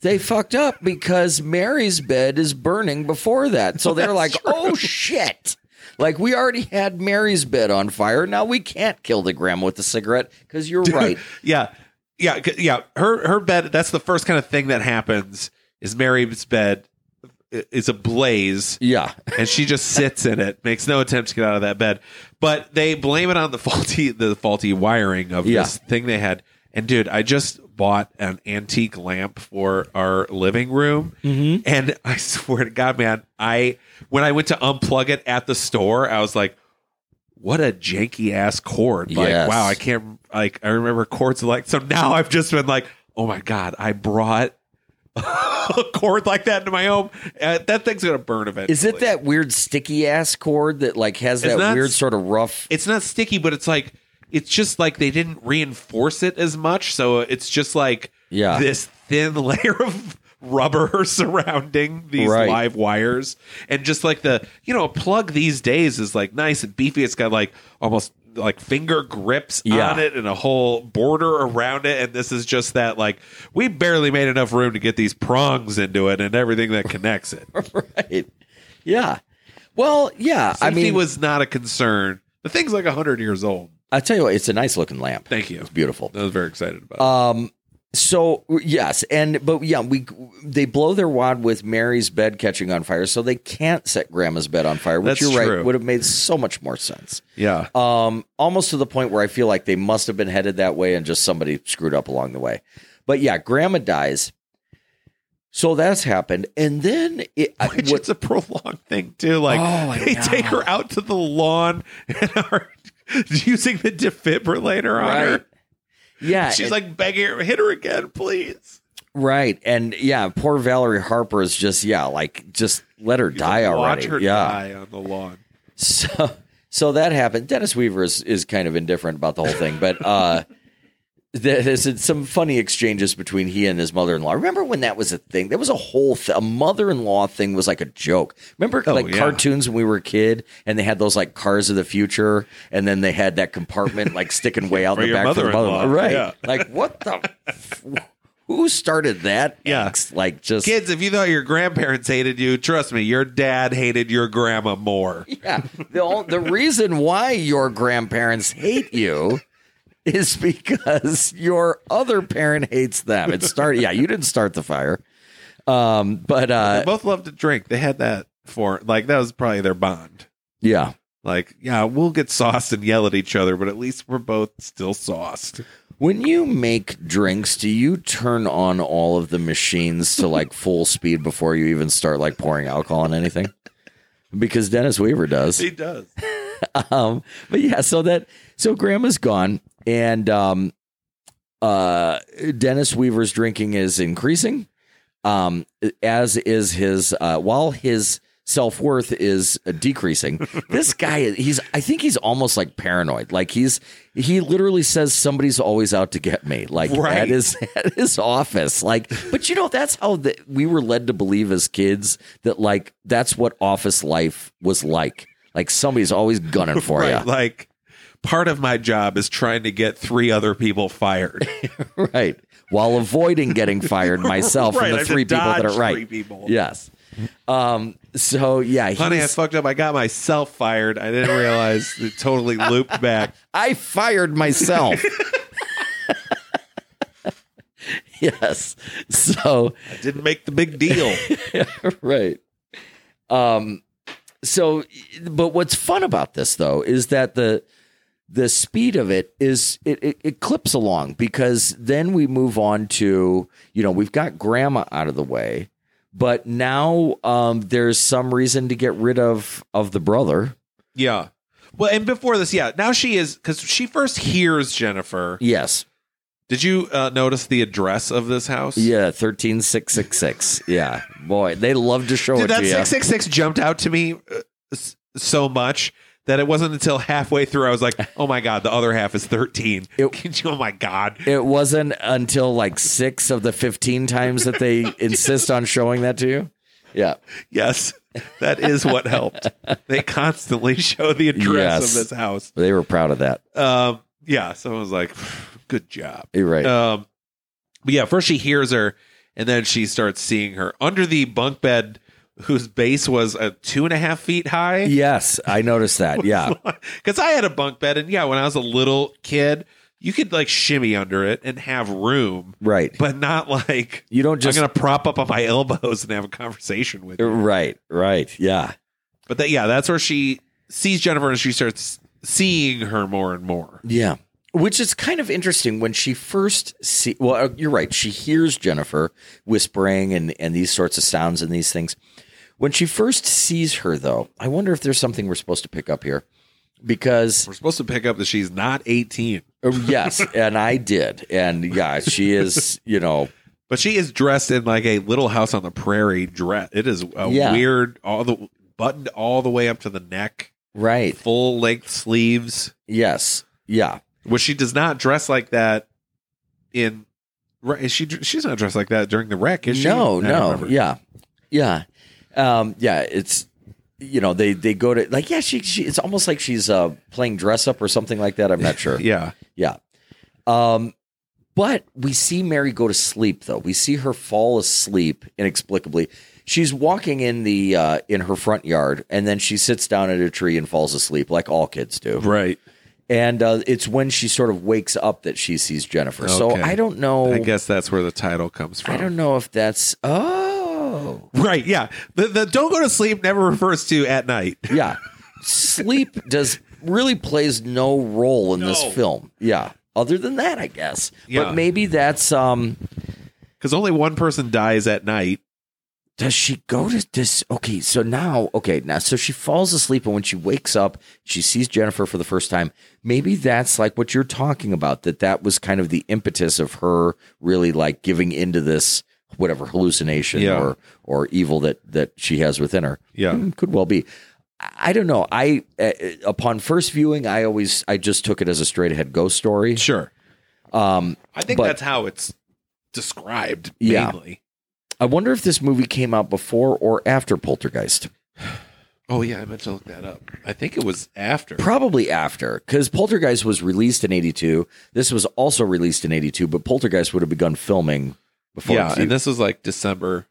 they fucked up because mary's bed is burning before that so they're <laughs> like oh shit like we already had mary's bed on fire now we can't kill the grandma with the cigarette because you're right <laughs> yeah, yeah, yeah. Her her bed. That's the first kind of thing that happens. Is Mary's bed is ablaze Yeah. and she just sits in it, makes no attempt to get out of that bed. But they blame it on the faulty the faulty wiring of Yeah. this thing they had. And dude, I just bought an antique lamp for our living room, Mm-hmm. and I <laughs> swear to God, man, I when I went to unplug it at the store, I was like, "What a janky ass cord!" Like, Yes. wow, I can't like I remember cords like. So now I've just been like, "Oh my God, I brought." A <laughs> cord like that into my home, uh, that thing's gonna burn eventually. Is it that weird sticky ass cord that like has It's that not weird s- sort of rough? it's not sticky, but it's like it's just like they didn't reinforce it as much, so it's just like Yeah. this thin <laughs> layer of rubber <laughs> surrounding these Right. live wires, and just like the you know a plug these days is like nice and beefy. It's got like almost like finger grips Yeah. on it and a whole border around it and this is just that like we barely made enough room to get these prongs into it and everything that connects it <laughs> right. Yeah. Well, yeah. I safety mean, was not a concern the thing's like 100 years old I tell you what, it's a nice looking lamp. thank you It's beautiful. I was very excited about it. Um. So yes, and but yeah, we they blow their wad with Mary's bed catching on fire, so they can't set Grandma's bed on fire. Which That's you're true. right would have made so much more sense. yeah. Um, almost to the point where I feel like they must have been headed that way, and just somebody screwed up along the way. But yeah, Grandma dies. So that's happened, and then it, Which what- it's a prolonged thing too. Like Oh, they take her out to the lawn and are <laughs> using the defibrillator on her. Yeah, <laughs> She's and- like begging her, hit her again, please. right, and yeah, poor Valerie Harper is just yeah, like just let her die already. Watch her yeah, die on the lawn. <laughs> So so that happened. Dennis Weaver is, is kind of indifferent about the whole thing, but uh <laughs> there's some funny exchanges between he and his mother-in-law. Remember when that was a thing? There was a whole th- a mother-in-law thing was like a joke. Remember Oh, like yeah. cartoons when we were a kid and they had those like cars of the future and then they had that compartment like sticking way out <laughs> the back for the mother-in-law. Right. yeah. Like what the f- who started that? Yeah. Like just Kids, if you thought your grandparents hated you, trust me, your dad hated your grandma more. <laughs> Yeah. The, the reason why your grandparents hate you is because your other parent hates them. It started, yeah, you didn't start the fire. Um, but uh, They both love to drink. They had that for like that was probably their bond. yeah. Like, yeah, we'll get sauced and yell at each other, but at least we're both still sauced. When you make drinks, do you turn on all of the machines to like <laughs> full speed before you even start like pouring alcohol on anything? Because Dennis Weaver does. He does. <laughs> um, but yeah, so that so grandma's gone, and um, uh, Dennis Weaver's drinking is increasing, um, as is his uh, while his self worth is uh, decreasing. <laughs> this guy, he's I think he's almost like paranoid. Like he's he literally says somebody's always out to get me. Like Right. at his <laughs> at his office. Like, but you know that's how the, we were led to believe as kids that like that's what office life was like. Like somebody's always gunning for <laughs> right. you. Like part of my job is trying to get three other people fired. <laughs> right. While avoiding getting fired <laughs> myself Right, from I the three people that are right. people. Yes. Um. So yeah, Honey, I fucked up. I got myself fired. I didn't realize <laughs> it totally looped back. I fired myself. yes. So I didn't make the big deal. right. Um so but what's fun about this though is that the the speed of it is it, it, it clips along because then we move on to you know we've got grandma out of the way but now um there's some reason to get rid of of the brother Yeah. Well, and before this, yeah. Now she is because she first hears Jennifer. yes Did you uh, notice the address of this house? yeah 13666 yeah boy they love to show Dude, it that six six six jumped out to me uh, so much that it wasn't until halfway through I was like, <laughs> "Oh my god, the other half is 13." It- <laughs> oh my god. It wasn't until like six of the 15 times that they <laughs> insist on showing that to you. Yeah. Yes, that is what helped. they constantly show the address Yes. of this house. They were proud of that. Um, yeah, so I was like, "Good job." You're right. Um, but yeah, first she hears her, and then she starts seeing her under the bunk bed, whose base was uh, two and a half feet high. yes, I noticed that. <laughs> Yeah. because I had a bunk bed, and yeah, when I was a little kid, you could like shimmy under it and have room, Right. but not like You don't just I'm gonna prop up on my <laughs> elbows and have a conversation with you. Right, right. Yeah. But that, yeah, that's where she sees Jennifer and she starts seeing her more and more. Yeah. Which is kind of interesting when she first see well uh, you're right she hears Jennifer whispering and and these sorts of sounds and these things when she first sees her though I wonder if there's something we're supposed to pick up here because We're supposed to pick up that she's not 18, uh, yes <laughs> and I did and yeah she is you know but she is dressed in like a Little House on the Prairie dress. It is a Yeah. weird, all the buttoned all the way up to the neck, right full length sleeves. yes yeah Which she does not dress like that in. Right, is she she's not dressed like that during the wreck, is she? no no yeah yeah um yeah it's you know they they go to like yeah she, she it's almost like she's uh playing dress up or something like that I'm not sure <laughs> yeah, Yeah. Um, but we see Mary go to sleep though. We see her fall asleep inexplicably. She's walking in the uh, in her front yard, and then she sits down at a tree and falls asleep, like all kids do. right. And uh, it's when she sort of wakes up that she sees Jennifer. So I don't know. I guess that's where the title comes from. I don't know if that's oh Right, yeah. The the don't go to sleep never refers to at night. <laughs> yeah. Sleep does really plays no role in this No. film. Yeah. Other than that, I guess. Yeah. But maybe that's um Because only one person dies at night. does she go to this okay so now okay now so she falls asleep and when she wakes up she sees jennifer for the first time maybe that's like what you're talking about that that was kind of the impetus of her really like giving into this whatever hallucination Yeah. or or evil that that she has within her Yeah. Hmm, could well be I I don't know. I uh, upon first viewing, I always I just took it as a straight ahead ghost story. Sure. Um, I think But- that's how it's described Yeah. mainly. I wonder if this movie came out before or after Poltergeist. <sighs> Oh yeah, I meant to look that up. I think it was after. Probably after, because Poltergeist was released in '82. This was also released in '82, but Poltergeist would have begun filming before. yeah, and this was like December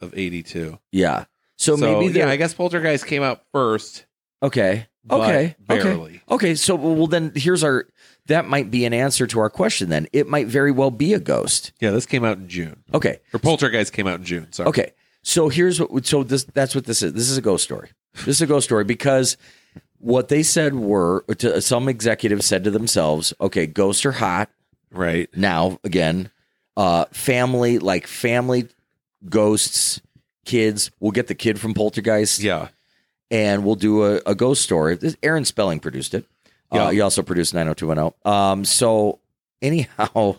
of '82. yeah. So, maybe yeah, I guess Poltergeist came out first. okay. Okay. Okay. barely. Okay. So well, then here's our. That might be an answer to our question. Then it might very well be a ghost. Yeah, this came out in June. Okay. Or Poltergeist came out in June. Sorry. Okay. So here's what. So this that's what this is. This is a ghost story. This is a ghost story because what they said were to, some executives said to themselves, "Okay, ghosts are hot Right. now again. Uh, family like family ghosts, kids. We'll get the kid from Poltergeist, Yeah. and we'll do a, a ghost story. This, Aaron Spelling produced it. Uh, Yeah. he also produced 90210. Um, so anyhow,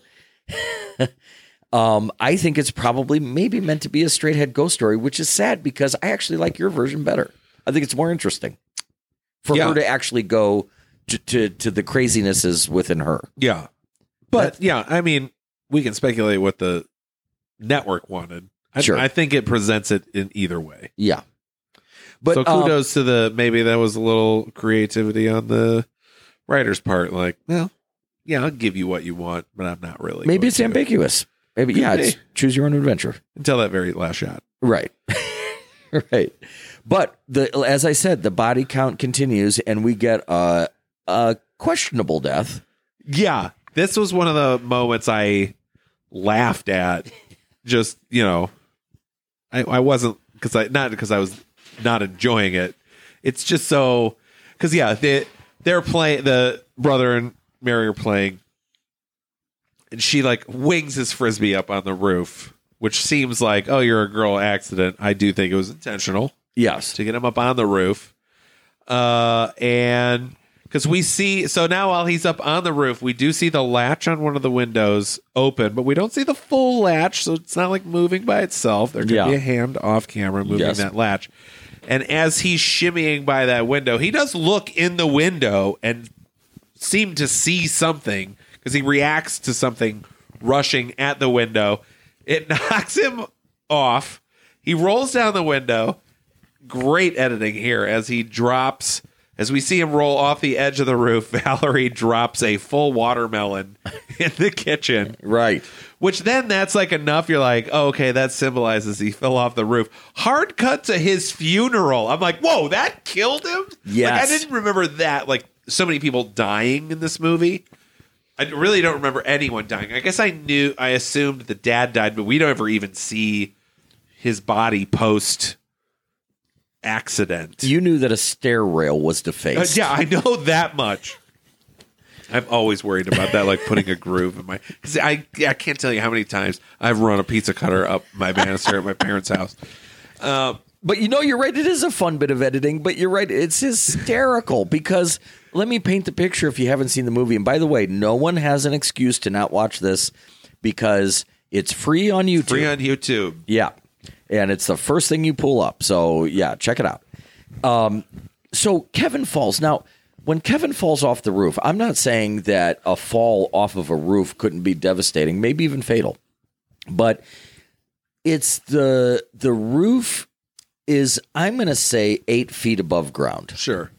<laughs> um, I think it's probably maybe meant to be a straight head ghost story, which is sad because I actually like your version better. I think it's more interesting for Yeah. her to actually go to, to to the crazinesses within her. Yeah. But yeah, I mean, we can speculate what the network wanted. I, Sure. I think it presents it in either way. Yeah. But so um, kudos to the maybe that was a little creativity on the writer's part. Like, well, yeah, I'll give you what you want, but I'm not really. maybe going it's to. ambiguous. Maybe Could yeah, be. it's <laughs> choose your own adventure. until that very last shot. Right. <laughs> right. But the as I said, the body count continues and we get a a questionable death. Yeah, this was one of the moments I laughed at. Just you know, I, I wasn't because I not because I was not enjoying it. It's just so because yeah, they they're playing the brother and Mary are playing, and she like wings his frisbee up on the roof, which seems like oh you're a girl accident. I do think it was intentional Yes. to get him up on the roof. Uh, and because we mm-hmm. see, so now while he's up on the roof, we do see the latch on one of the windows open, but we don't see the full latch, so it's not like moving by itself. There could Yeah. be a hand off camera moving Yes. that latch. And as he's shimmying by that window, he does look in the window and seem to see something because he reacts to something rushing at the window. It <laughs> knocks him off. He rolls down the window. Great editing here as he drops, as we see him roll off the edge of the roof. <laughs> Valerie drops a full watermelon <laughs> in the kitchen, Right. which then that's like enough. You're like, oh, okay, that symbolizes he fell off the roof. Hard cut to his funeral. I'm like, whoa, that killed him? Yes. Like, I didn't remember that. Like, so many people dying in this movie. I really don't remember anyone dying. I guess I knew, I assumed the dad died, but we don't ever even see his body post accident. You knew that a stair rail was Uh, defaced. yeah, I know that much. I'm always worried about that, like putting a groove in my. Because I, I can't tell you how many times I've run a pizza cutter up my banister at my parents' house. But you know, you're right. It is a fun bit of editing, but you're right. It's hysterical because let me paint the picture if you haven't seen the movie. And by the way, no one has an excuse to not watch this because it's free on YouTube. Free on YouTube. Yeah. And it's the first thing you pull up. So, yeah, check it out. Um, so, Kevin falls. Now, when Kevin falls off the roof, I'm not saying that a fall off of a roof couldn't be devastating, maybe even fatal. But it's the the roof is I'm going to say 8 feet above ground. Sure.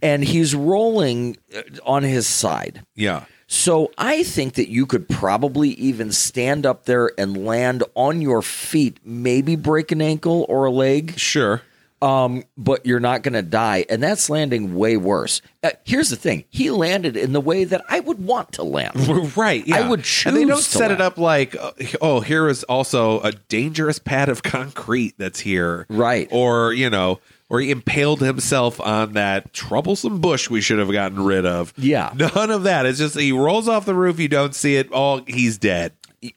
And he's rolling uh, on his side. Yeah. So I think that you could probably even stand up there and land on your feet, maybe break an ankle or a leg, Sure. um, but you're not going to die. And that's landing way worse. Uh, here's the thing: he landed in the way that I would want to land. <laughs> Right. Yeah. I would choose. And they don't set it up like, uh, oh, here is also a dangerous pad of <laughs> concrete that's here. Right. Or, you know, or he impaled himself on that troublesome bush we should have gotten rid of. Yeah. None of that. It's just he rolls off the roof, you don't see it. Oh, he's dead.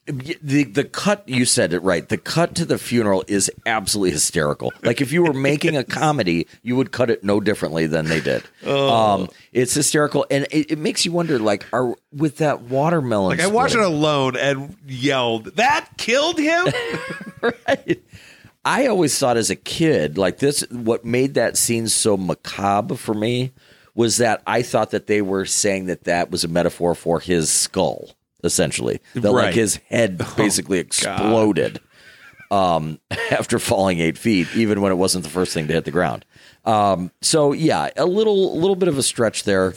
the the cut you said it right. The cut to the funeral is absolutely hysterical. Like if you were making a comedy, you would cut it no differently than they did. Oh. Um, it's hysterical, and it, it makes you wonder. Like, are with that watermelon? Like I watched it alone and yelled, "That killed him!" <laughs> right. I always thought as a kid, like this, what made that scene so macabre for me was that I thought that they were saying that that was a metaphor for his skull, essentially. That like his head <laughs> basically exploded um, <laughs> after falling eight feet, even when it wasn't the first thing to hit the ground. Um, so yeah, a little, little bit of a stretch there.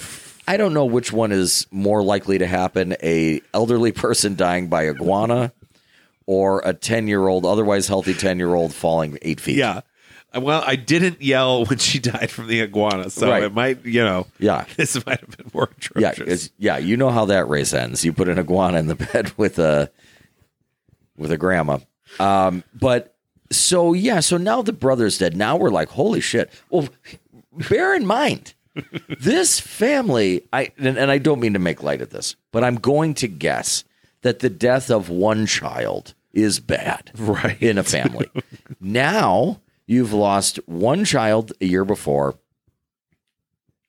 I don't know which one is more likely to happen: a elderly <laughs> person dying by iguana, or a ten year old, otherwise healthy ten year old falling eight feet. yeah. Well, I didn't yell when she died from the iguana, so Right. it might, you know, Yeah. <laughs> this might have been more Yeah, atrocious. it's, yeah, you know how that race ends. You put an iguana in the <laughs> bed with a with a grandma. Um, but so yeah, so now the brother's dead. Now we're like, holy shit. Well, bear in mind, <laughs> this family, I and, and I don't mean to make light of this, but I'm going to guess that the death of one child is bad <laughs> Right. in a family. now you've lost one child a year before,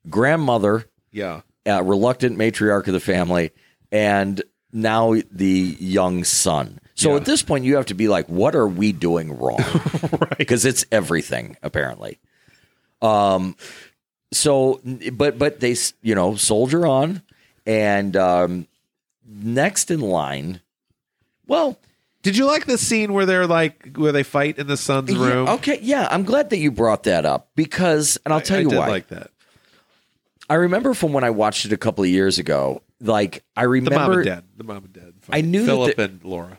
grandmother yeah. uh, reluctant matriarch of the family, and now the young son. So Yeah. at this point, you have to be like, what are we doing wrong? <laughs> Right. Because it's everything apparently. Um, so but but they you know soldier on, and um, next in line, well. Did you like the scene where they're like where they fight in the son's yeah, room? okay, yeah, I'm glad that you brought that up because, and I'll tell I, you I did why. like that. I remember from when I watched it a couple of years ago. Like I remember The mom and dad. The mom and dad. I knew Philip and Laura.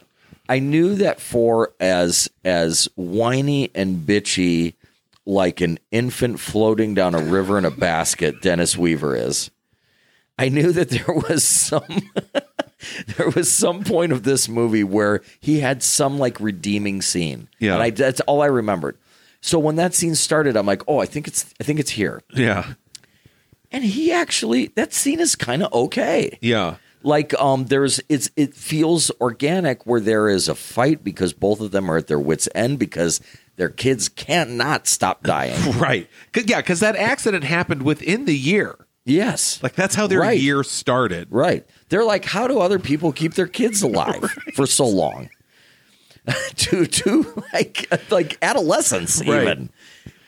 I knew that for as as whiny and bitchy like an infant floating down a river in a basket Dennis Weaver is. I knew that there was some <laughs> <laughs> there was some point of this movie where he had some like redeeming scene. Yeah. And I that's all I remembered. So when that scene started, I'm like, "Oh, I think it's I think it's here." Yeah. And he actually that scene is kind of okay. Yeah. like um there's it's it feels organic where there is a fight because both of them are at their wits end because their kids can't not stop dying <laughs> Right. yeah, because that accident happened within the year. yes Like that's how their Right. year started. right they're like how do other people keep their kids alive <laughs> for so long <laughs> to to like like adolescence Right. even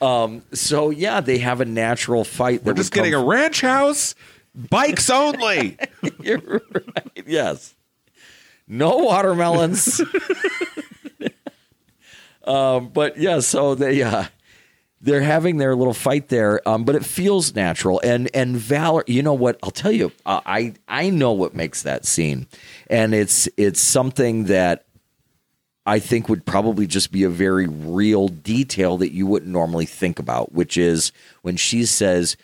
um so yeah they have a natural fight We're just getting a ranch house, bikes only. <laughs> You're right. Yes. No watermelons. um, but yeah, so they uh, they're having their little fight there, um, but it feels natural. And and Valor, you know what? I'll tell you, uh, I I know what makes that scene, and it's it's something that I think would probably just be a very real detail that you wouldn't normally think about, which is when she says,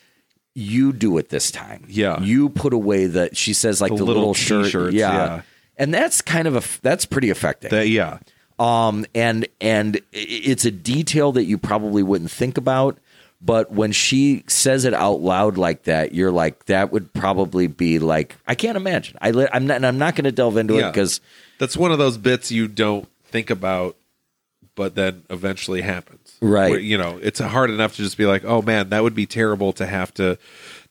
you do it this time. Yeah. You put away the she says like The the, little little, shirt. Yeah. yeah. And that's kind of a that's pretty affecting. That yeah. Um and and it's a detail that you probably wouldn't think about but when she says it out loud like that you're like that would probably be like i can't imagine i li- i'm not and i'm not going to delve into it because That's one of those bits you don't think about, but then eventually happens. Right. Where, you know, it's hard enough to just be like, oh man, that would be terrible to have to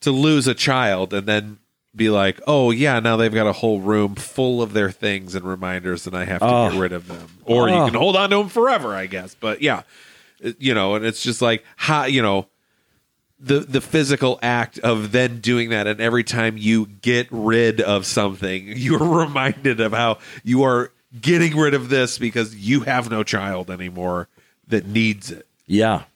to lose a child, and then be like, oh yeah, now they've got a whole room full of their things and reminders, and I have to Oh. get rid of them. Or you Oh. can hold on to them forever, I guess. But yeah, you know, and it's just like how you know the the physical act of then doing that and every time you get rid of something <laughs> you're reminded of how you are getting rid of this because you have no child anymore that needs it yeah It's a good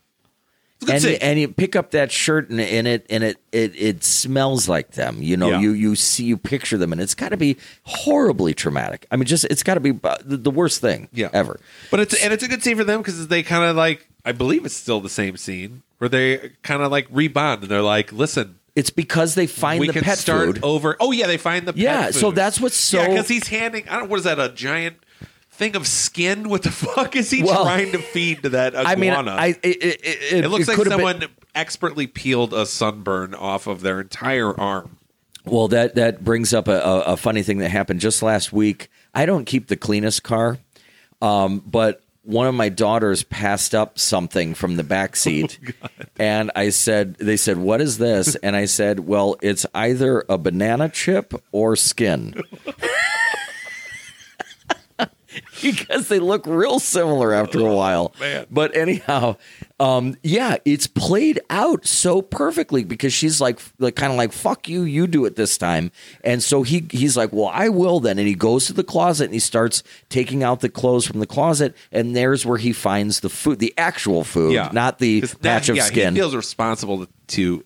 and and you pick up that shirt and, and it and it, it it smells like them you know Yeah. you you see you picture them and it's got to be horribly traumatic. I mean just it's got to be uh, the, worst thing yeah. ever. But it's and it's a good scene for them because they kind of like i believe it's still the same scene where they kind of like rebond and they're like listen it's because they find we the can pet start food. over oh yeah they find the pet Yeah, so that's what's so- yeah because he's handing i don't what is that a giant thing of skin what the <laughs> fuck is he Well, trying to feed to that iguana i mean i it, it, it, It looks like have been- someone expertly peeled a sunburn off of their entire arm. Well, that that brings up a, a, a funny thing that happened just last week. I don't keep the cleanest car, um, but one of my daughters passed up something from the back <laughs> seat, and I said, "They said, what is this?" And I said, "Well, it's either a banana chip or skin." <laughs> <laughs> because they look real similar after a while. man. But anyhow, um, yeah, it's played out so perfectly because she's like, like kind of like, "Fuck you, you do it this time." And so he he's like, "Well, I will then." And he goes to the closet and he starts taking out the clothes from the closet, and there's where he finds the food, the actual food, yeah. not the 'Cause patch that- of yeah, skin. He feels responsible to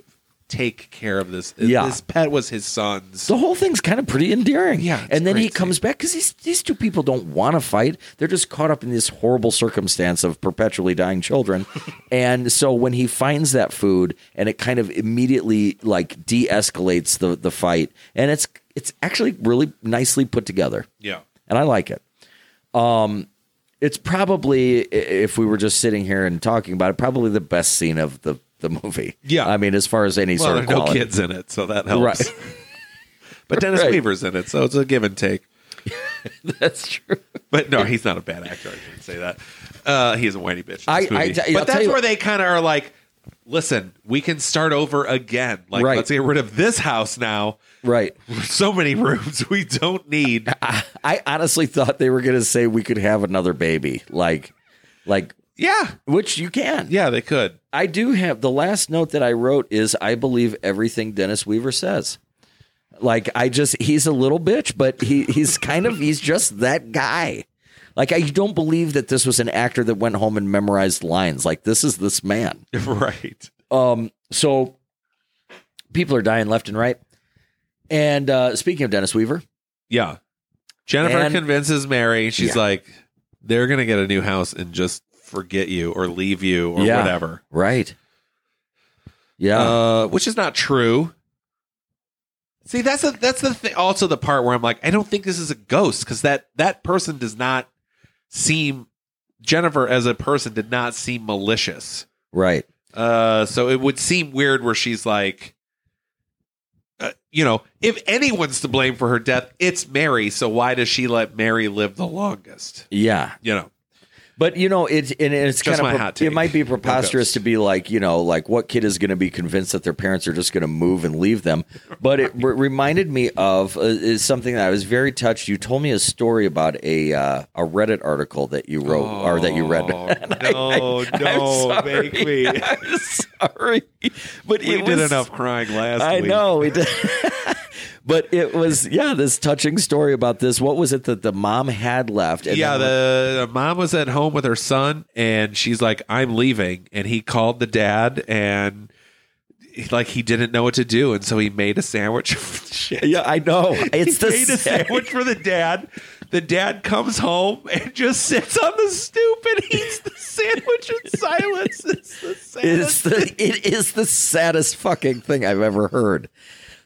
take care of this. Yeah. This pet was his son's. the whole thing's kind of pretty endearing. Yeah, and then he comes back because these these two people don't want to fight. They're just caught up in this horrible circumstance of perpetually dying children. <laughs> and so when he finds that food, and it kind of immediately like de-escalates the the fight, and it's it's actually really nicely put together, yeah. and I like it. Um, it's probably if we were just sitting here and talking about it, probably the best scene of the the movie. Yeah. I mean, as far as any Well, sort of no quality. kids in it, so that helps. Right. <laughs> but Dennis <laughs> Right. Weaver's in it, so it's a give and take. <laughs> That's true. But no, he's not a bad actor. I shouldn't say that. Uh, he is a whiny bitch. I- I- tell but that's where they kind of are like, listen, we can start over again. Like, Right. let's get rid of this house now. Right. So many rooms we don't need. I honestly thought they were going to say we could have another baby, like, like Yeah, which you can. yeah, they could. I do have the last note that I wrote is I believe everything Dennis Weaver says. Like I just he's a little bitch, but he he's kind of he's just that guy. Like I don't believe that this was an actor that went home and memorized lines. Like this is this man. <laughs> right. Um, so people are dying left and right. And uh, speaking of Dennis Weaver, Yeah. Jennifer And- convinces Mary. She's Yeah. like, they're going to get a new house and just forget you or leave you or Yeah. whatever. right? Yeah, Uh, which is not true. See, that's the that's the thing. Also, the part where I'm like, I don't think this is a ghost because that that person does not seem Jennifer as a person did not seem malicious. right. Uh, so it would seem weird where she's like, uh, you know, if anyone's to blame for her death, it's Mary. So why does she let Mary live the longest? Yeah, You know, But you know, it's and it's Just kind of it might be preposterous to be like you know like what kid is going to be convinced that their parents are just going to move and leave them. But it re- reminded me of uh, is something that I was very touched. You told me a story about a uh, a Reddit article that you wrote or that you read. <laughs> Oh, no, I'm no, sorry. make me. <laughs> I'm sorry, but We did was- enough crying last I week. know we did. <laughs> but it was yeah, this touching story about this. What was it that the mom had left? And yeah, the, the mom was at home with her son, and she's like, "I'm leaving," and he called the dad, and like he didn't know what to do, and so he made a sandwich. <laughs> Yeah, I know. <laughs> It's he the made a sandwich for the dad, the dad comes home and just sits on the stoop and eats the sandwich in <laughs> silence. It's the It's the it is the saddest fucking thing I've ever heard.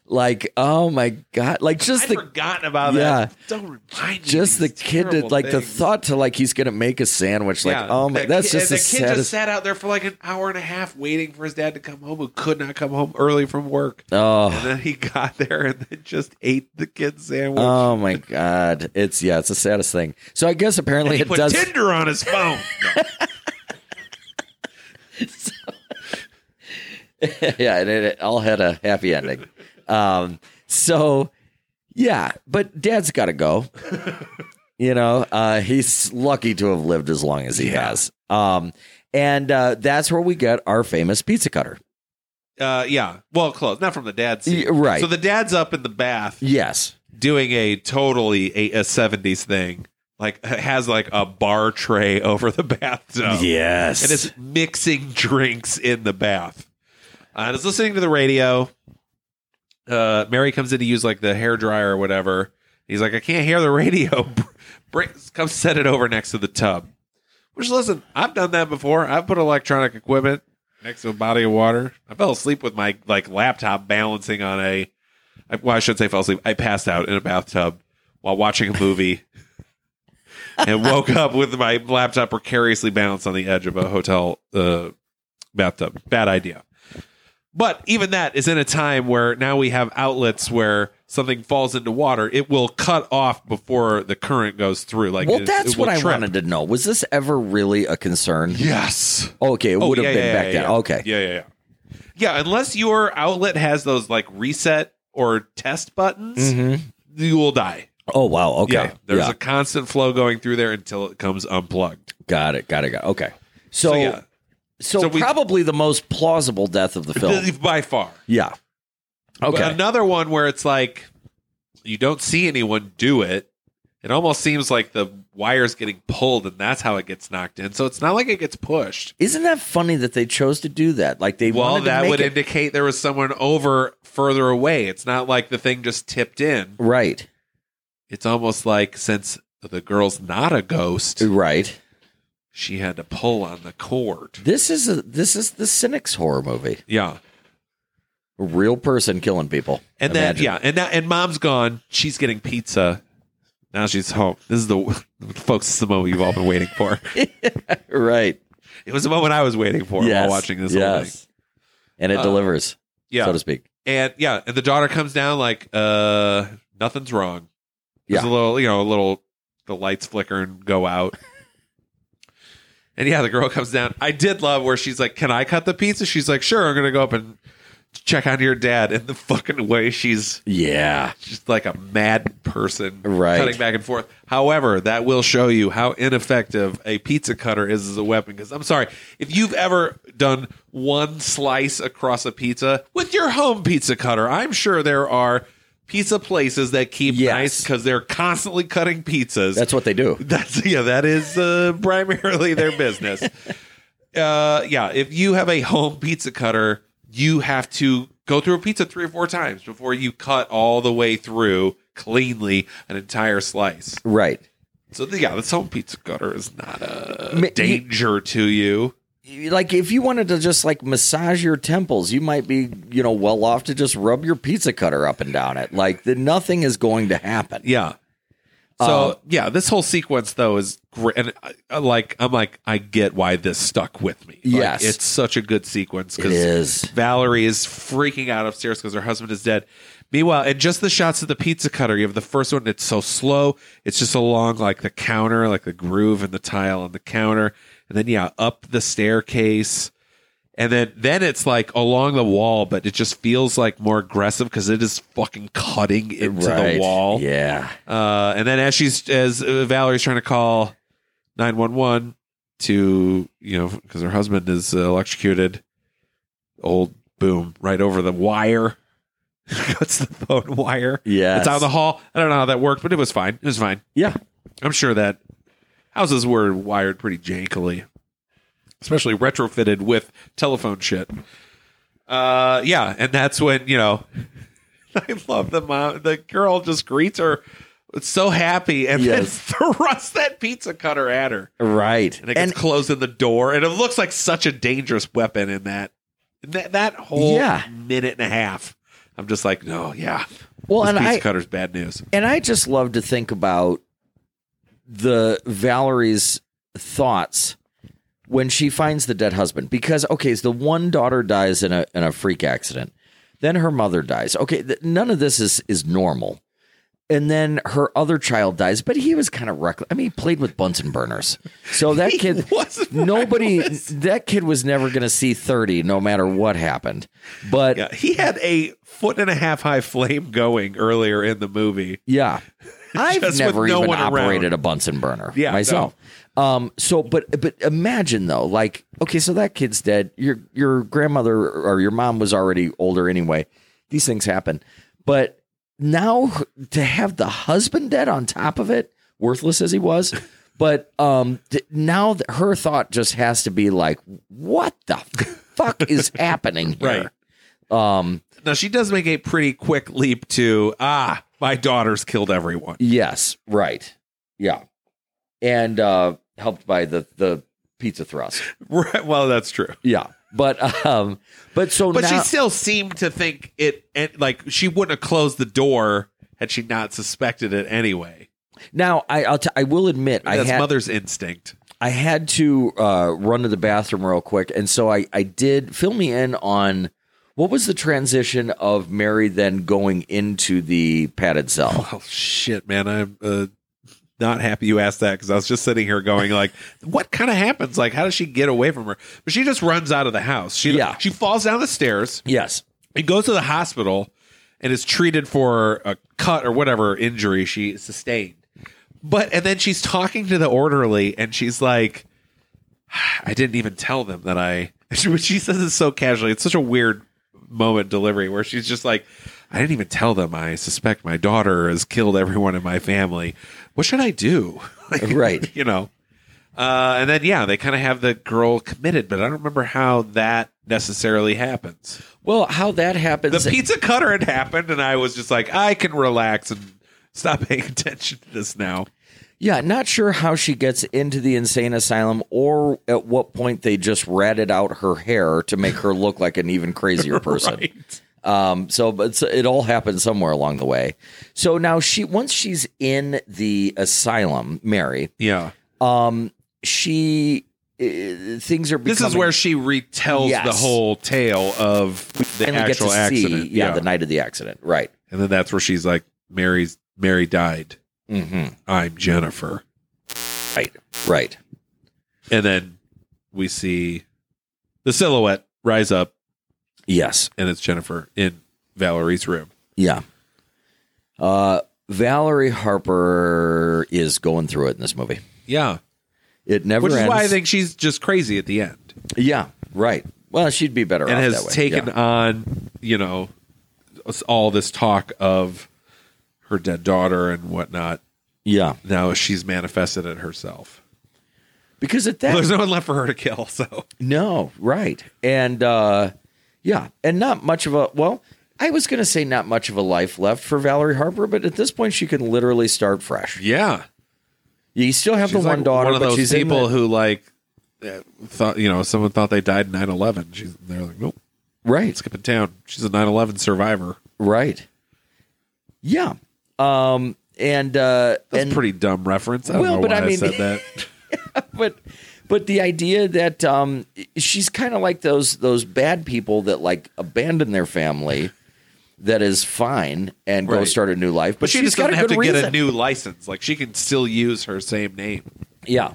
Like, oh my god! Like just I'd the forgotten about Yeah. that. Don't remind me. just the kid to like the thought to like he's gonna make a sandwich. Like, oh my, that that's kid, just the the kid saddest. just sat out there for like an hour and a half waiting for his dad to come home, who could not come home early from work. Oh and then he got there and then just ate the kid's sandwich. oh my god! It's yeah, it's the saddest thing. So I guess apparently he it put does. Tinder on his phone. <laughs> No. <laughs> <laughs> yeah, and it, it all had a happy ending. Um, so yeah, but Dad's got to go. <laughs> you know, uh, he's lucky to have lived as long as he Yeah. has. Um, and uh, that's where we get our famous pizza cutter. Uh, yeah, well, close. Not from the dad's Y- right. So the dad's up in the bath Yes. doing a totally a, a 70s thing. Like has like a bar tray <laughs> over the bathtub. yes. and is mixing drinks in the bath. Uh, and is listening to the radio. Uh, Mary comes in to use like the hair dryer or whatever. He's like, I can't hear the radio. <laughs> Bring, come set it over next to the tub. Which listen, I've done that before. I've put electronic equipment next to a body of water. I fell asleep with my like laptop balancing on a. I- Well, I should say fell asleep. I passed out in a bathtub while watching a movie. <laughs> and woke up with my laptop precariously balanced on the edge of a hotel uh, bathtub. Bad idea. But even that is in a time where now we have outlets where something falls into water, it will cut off before the current goes through. Like, well, it- that's it what I wanted to know. Was this ever really a concern? Yes. Okay, it Oh, would have yeah, been yeah, back yeah, then. Okay. Yeah, yeah, yeah. Yeah, unless your outlet has those like reset or test buttons, Mhm. you will die. Oh wow. Okay. There's a constant flow going through there until it comes unplugged. got it. Got it. Got it. Okay. So, So, yeah, so, So we- probably the most plausible death of the film. by far. yeah. Okay. But another one where it's like you don't see anyone do it. It almost seems like the wire's getting pulled and that's how it gets knocked in. So it's not like it gets pushed. Isn't that funny that they chose to do that? Like they Well, that would it indicate there was someone over further away. It's not like the thing just tipped in. right. It's almost like since the girl's not a ghost, Right. She had to pull on the cord. This is a this is the cynics horror movie. Yeah. A real person killing people. And then yeah, and now and mom's gone. She's getting pizza. Now she's home. This is the folks. This is the moment you've all been waiting for. <laughs> right. It was the moment I was waiting for yes. while watching this whole thing. yes. And it Uh, delivers, Yeah, so to speak. and yeah, and the daughter comes down like, uh, nothing's wrong. There's Yeah. a little, you know, a little. The lights flicker and go out. And yeah, the girl comes down. I did love where she's like, "Can I cut the pizza?" She's like, "Sure." I'm gonna go up and check on your dad. And the fucking way she's Yeah. just like a mad person Right. cutting back and forth. However, that will show you how ineffective a pizza cutter is as a weapon. Because I'm sorry, if you've ever done one slice across a pizza with your home pizza cutter, I'm sure there are pizza places that keep Yes. nice because they're constantly cutting pizzas. That's what they do. <laughs> That's yeah, that is uh, primarily their business. <laughs> uh, yeah, if you have a home pizza cutter, you have to go through a pizza three or four times before you cut all the way through cleanly an entire slice. Right. So yeah, this home pizza cutter is not a danger to you. Like if you wanted to just like massage your temples, you might be, you know, well off to just rub your pizza cutter up and down it. Like the, nothing is going to happen. Yeah. So Uh, yeah, this whole sequence though is great, and I, I like I'm like I get why this stuck with me. Like, Yes. it's such a good sequence because Valerie is freaking out upstairs because her husband is dead. Meanwhile, and just the shots of the pizza cutter, you have the first one, it's so slow. It's just along like the counter, like the groove and the tile on the counter. And then, yeah, up the staircase. And then, then it's like along the wall, but it just feels like more aggressive because it is fucking cutting into right. the wall. Yeah. Uh, and then as she's as uh, Valerie's trying to call nine one one to you know because her husband is uh, electrocuted, old boom right over the wire. <laughs> Cuts the phone wire. Yeah. It's out in the hall. I don't know how that worked, but it was fine. It was fine. Yeah. I'm sure that houses were wired pretty jankily, especially retrofitted with telephone shit. Uh, yeah, and that's when you know. <laughs> I love the mom. The girl just greets her. so happy and Yes. <laughs> then thrusts that pizza cutter at her. Right. And it gets closing the door. And it looks like such a dangerous weapon in that in that, that whole Yeah. minute and a half. I'm just like, no, yeah. Well, this and pizza I- cutter's bad news. And I just love to think about the Valerie's thoughts when she finds the dead husband because okay, so the one daughter dies in a in a freak accident. Then her mother dies. Okay, th- none of this is is normal. And then her other child dies, but he was kind of reckless. I mean, he played with Bunsen burners. So that <laughs> kid was nobody reckless. that kid was never going to see 30 no matter what happened. But Yeah, he had a foot and a half high flame going earlier in the movie. Yeah. <laughs> I've never no even around. operated a Bunsen burner Yeah, myself. Um so but but imagine though like okay so that kid's dead. Your your grandmother or your mom was already older anyway. These things happen. But now to have the husband dead on top of it worthless as he was <laughs> but um th- now th- her thought just has to be like what the fuck is happening <laughs> here? Um Now she does make a pretty quick leap to ah, my daughter's killed everyone. Yes, right. Yeah. And uh helped by the the pizza thrust. <laughs> Right. Well, that's true. Yeah. But um but so But now she still seemed to think it, and like she wouldn't have closed the door had she not suspected it anyway. now I I'll t- I will admit I That's had mother's instinct. I had to uh run to the bathroom real quick and so I I did fill me in on what was the transition of Mary then going into the padded cell? <laughs> Oh shit, man! I'm uh, not happy you asked that because I was just sitting here going like, <laughs> what kind of happens? Like, how does she get away from her? But she just runs out of the house. She Yeah. she falls down the stairs. Yes. and goes to the hospital and is treated for a cut or whatever injury she sustained. But and then she's talking to the orderly and she's like, <sighs> I didn't even tell them that I. She, <laughs> she says it so casually. It's such a weird moment delivery where she's just like, I didn't even tell them. I suspect my daughter has killed everyone in my family. What should I do? <laughs> Like, Right. You know. Uh, and then yeah, they kind of have the girl committed, but I don't remember how that necessarily happens. Well, how that happens The pizza cutter had happened, and I was just like, I can relax and stop paying <laughs> attention to this now. Yeah, not sure how she gets into the insane asylum or at what point they just ratted out her hair to make her look like an even crazier <laughs> person. Right. Um, so, but it all happened somewhere along the way. So now she, once she's in the asylum, Mary, Yeah. um, she uh, things are. This is where she retells Yes. the whole tale of the actual accident. See, yeah, the night of the accident, right? and then that's where she's like, Mary's Mary died. Mm-hmm. I'm Jennifer. Right, right. And then we see the silhouette rise up, Yes, and it's Jennifer in Valerie's room. yeah. Uh, Valerie Harper is going through it in this movie. Yeah. It never Which is ends. why I think she's just crazy at the end. Yeah, right. Well, she'd be better and off has that way. Has taken Yeah. on, you know, all this talk of her dead daughter and whatnot. Yeah, Now she's manifested it herself. because at that There's no one left for her to kill. So no, right, and uh, yeah, and not much of a well. I was going to say not much of a life left for Valerie Harper, but at this point she can literally start fresh. yeah, You still have she's the one like daughter, one of but those she's people who like uh, thought you know someone thought they died in 9-11. She's they're like nope, right, skipping town. She's a 9-11 survivor. right, yeah, um, and uh, That's and a pretty dumb reference. I don't Well, know but why I I, mean- said that. <laughs> but but the idea that um, she's kind of like those those bad people that like abandon their family that is fine and go start a new life, but, But she she's just got doesn't have to reason. get a new license. Like she can still use her same name. yeah.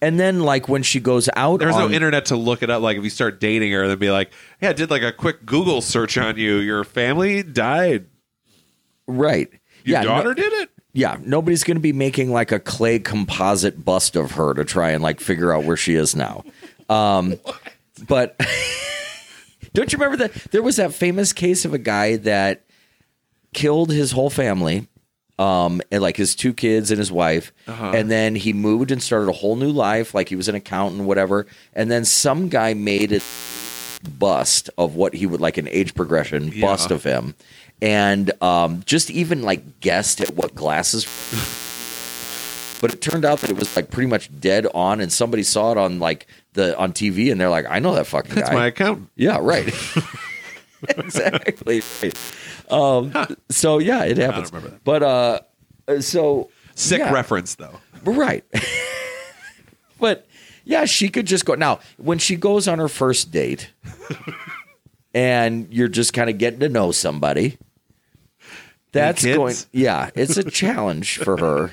And then like when she goes out, There's on, no internet to look it up. Like if you start dating her, then be like, "Yeah, I did like a quick Google search on you. Your family died. right. Your yeah, no- daughter did it." yeah, nobody's going to be making like a clay composite bust of her to try and like figure out where she is now. Um, <laughs> but <laughs> don't you remember that there was that famous case of a guy that killed his whole family, um, and like his two kids and his wife, and then he moved and started a whole new life, like he was an accountant, whatever. And then some guy made it bust of what he would like an age progression Yeah. bust of him, and um, just even like guessed at what glasses. <laughs> But it turned out that it was like pretty much dead on, and somebody saw it on like the on TV, and they're like, "I know that fucking guy. That's guy." my accountant. Yeah, right. <laughs> <laughs> exactly. Right. Um, so yeah, it happens. remember that. But uh, uh, so Sick yeah, reference though. right? but yeah, she could just go now when she goes on her first date, and you're just kind of getting to know somebody. That's going. Yeah, it's a challenge for her.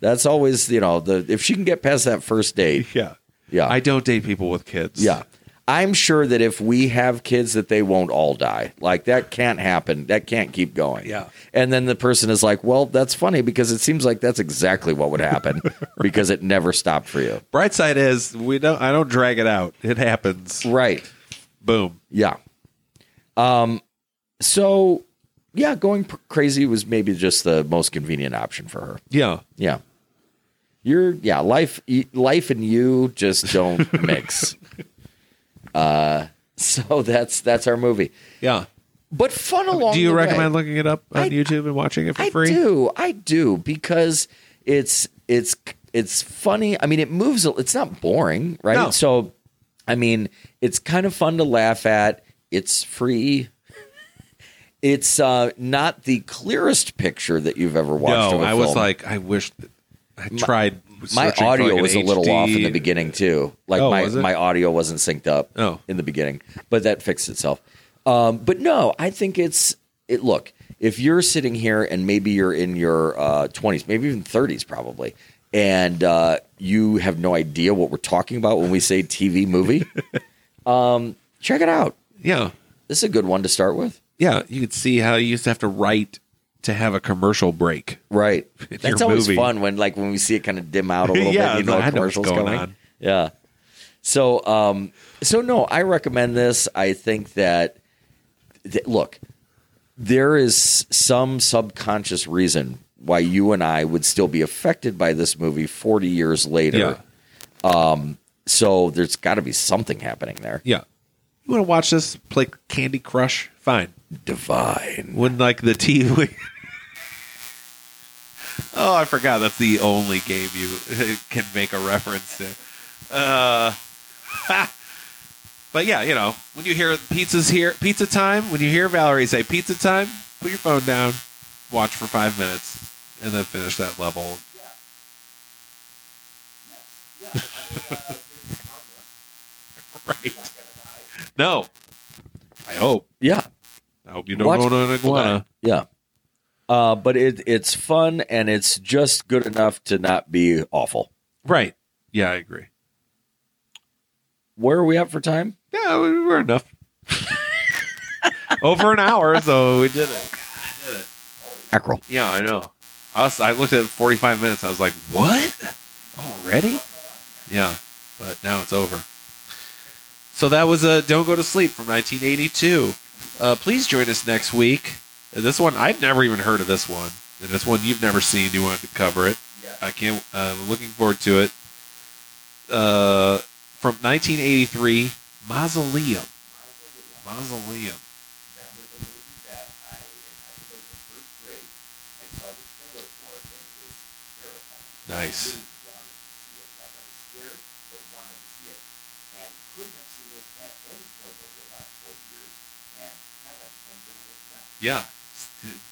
That's always you know the if she can get past that first date. <laughs> Yeah. Yeah, I don't date people with kids. yeah. I'm sure that if we have kids that they won't all die. Like that can't happen. That can't keep going. Yeah. And then the person is like, "Well, that's funny because it seems like that's exactly what would happen <laughs> because it never stopped for you." Bright side is we don't. I don't drag it out. It happens. Right. Boom. Yeah. Um so yeah, going p- crazy was maybe just the most convenient option for her. Yeah. Yeah. You're yeah, life y- life and you just don't <laughs> mix. Uh so that's that's our movie. Yeah. But fun along Do you the way. recommend looking it up on I- YouTube and watching it for I free? I do. I do because it's it's it's funny. I mean, it moves. It's not boring, right? No. So, I mean, it's kind of fun to laugh at. It's free. It's uh, not the clearest picture that you've ever watched. No, I was like, I wish I tried. my for, audio like, was a little HD. off in the beginning too. Like Oh, my was it? my audio wasn't synced up Oh. in the beginning, but that fixed itself. Um, but no, I think it's it. Look, if you're sitting here and maybe you're in your uh, 20s, maybe even 30s, probably, and uh, you have no idea what we're talking about when we say TV movie, <laughs> um, check it out. Yeah, This is a good one to start with. Yeah. You could see how you used to have to write to have a commercial break. Right. <laughs> That's always movie. fun when like when we see it kind of dim out a <laughs> little Yeah, bit, you know, I a know what's commercial's going coming. on. Yeah. So um so no, I recommend this. I think that, that look, there is some subconscious reason why you and I would still be affected by this movie 40 years later. Yeah. So there's got to be something happening there. Yeah. You want to watch this? Play Candy Crush? Fine. Divine. When like the TV. <laughs> oh, I forgot. That's the only game you <laughs> can make a reference to. Uh, <laughs> but yeah, you know, when you hear pizza's here, pizza time. When you hear Valerie say pizza time, put your phone down, watch for five minutes, and then finish that level. right. No. I hope. Yeah. I hope you don't Watch- own an iguana. Yeah. Uh, but it, it's fun and it's just good enough to not be awful. Right. Yeah, I agree. Where are we at for time? Yeah, we were enough. Over an hour, so we did it. Mackerel. Yeah, I know. I, was, I looked at it 45 minutes. I was like, what? Already? Yeah, but now it's over. So that was a Don't Go to Sleep from 1982. Uh, please join us next week. Uh, This one, I've never even heard of this one. And this one you've never seen. You wanted to cover it. I can't, uh, I'm looking forward to it. Uh, from 1983, Mausoleum. Mausoleum. Nice. Yeah.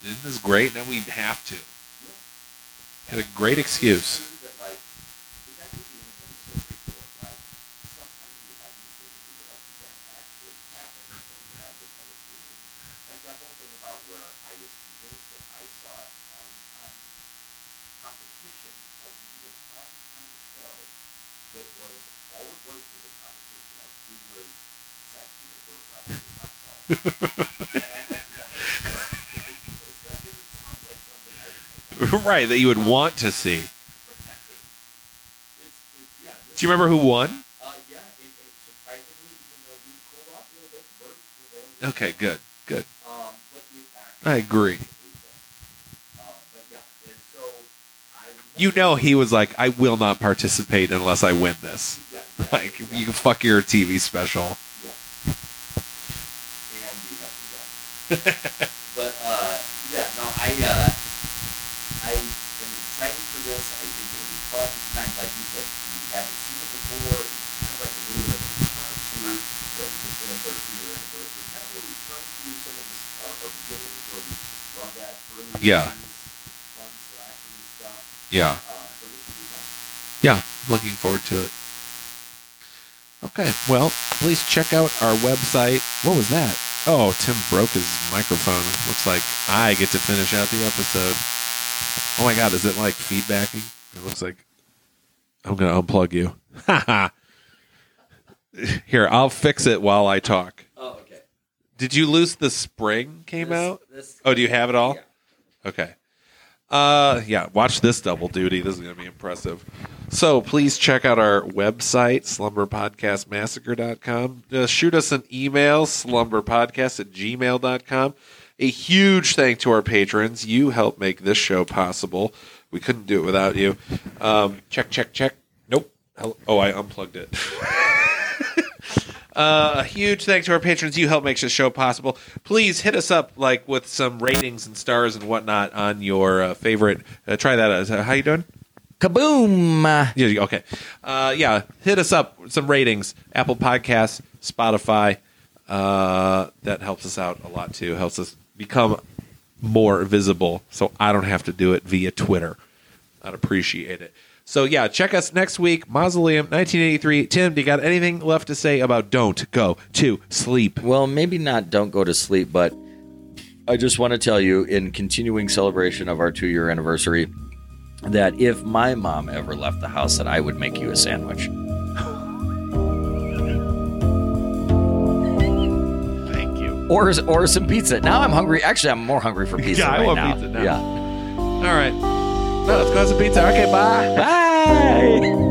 Isn't this great? Now we have to. Had a great excuse. <laughs> <laughs> <laughs> right, that you would want to see. Do you remember who won? Okay, good, good. I agree. You know, he was like, I will not participate unless I win this. <laughs> Like, you can fuck your TV special. <laughs> but uh, yeah, no, I uh, I am excited for this. I think it'll be fun. Kind of like you said, we haven't seen it before. It's kind of like a little bit of a concert that we just finished our two-year anniversary. Kind of where we run through some of this, uh, our beginnings, where we run that through. Yeah. Fun slasher stuff. Yeah. So this will be fun. Yeah, looking forward to it. Okay, well, please check out our website. What was that? Oh, Tim broke his microphone. Looks like I get to finish out the episode. Oh my god, is it like feedbacking? It looks like I'm gonna unplug you. Haha. <laughs> Here, I'll fix it while I talk. Oh, okay. Did you lose the spring came This- out? This, Oh, do you have it all? Yeah. Okay. Uh yeah, watch this double duty. This is gonna be impressive. So please check out our website, slumberpodcastmassacre.com. Uh, shoot us an email, slumberpodcast at gmail.com. A huge thank to our patrons. You help make this show possible. We couldn't do it without you. Um, check, check, check. Nope. Oh, I unplugged it. <laughs> Uh, a huge thanks to our patrons. You help make this show possible. Please hit us up like with some ratings and stars and whatnot on your uh, favorite. Uh, try that. Out. How you doing? Kaboom! Yeah. Okay. Uh, yeah. Hit us up with some ratings. Apple Podcasts, Spotify. Uh, that helps us out a lot too. Helps us become more visible, so I don't have to do it via Twitter. I'd appreciate it. So yeah, check us next week. Mausoleum, 1983. Tim, do you got anything left to say about "Don't Go to Sleep"? Well, maybe not don't go to sleep, but I just want to tell you in continuing celebration of our two year anniversary that if my mom ever left the house, that I would make you a sandwich. Thank you. Or, or some pizza. Now I'm hungry. Actually, I'm more hungry for <laughs> pizza Yeah, I right want now. pizza now. Yeah. All right. No, let's go have some pizza. Okay, bye. Bye.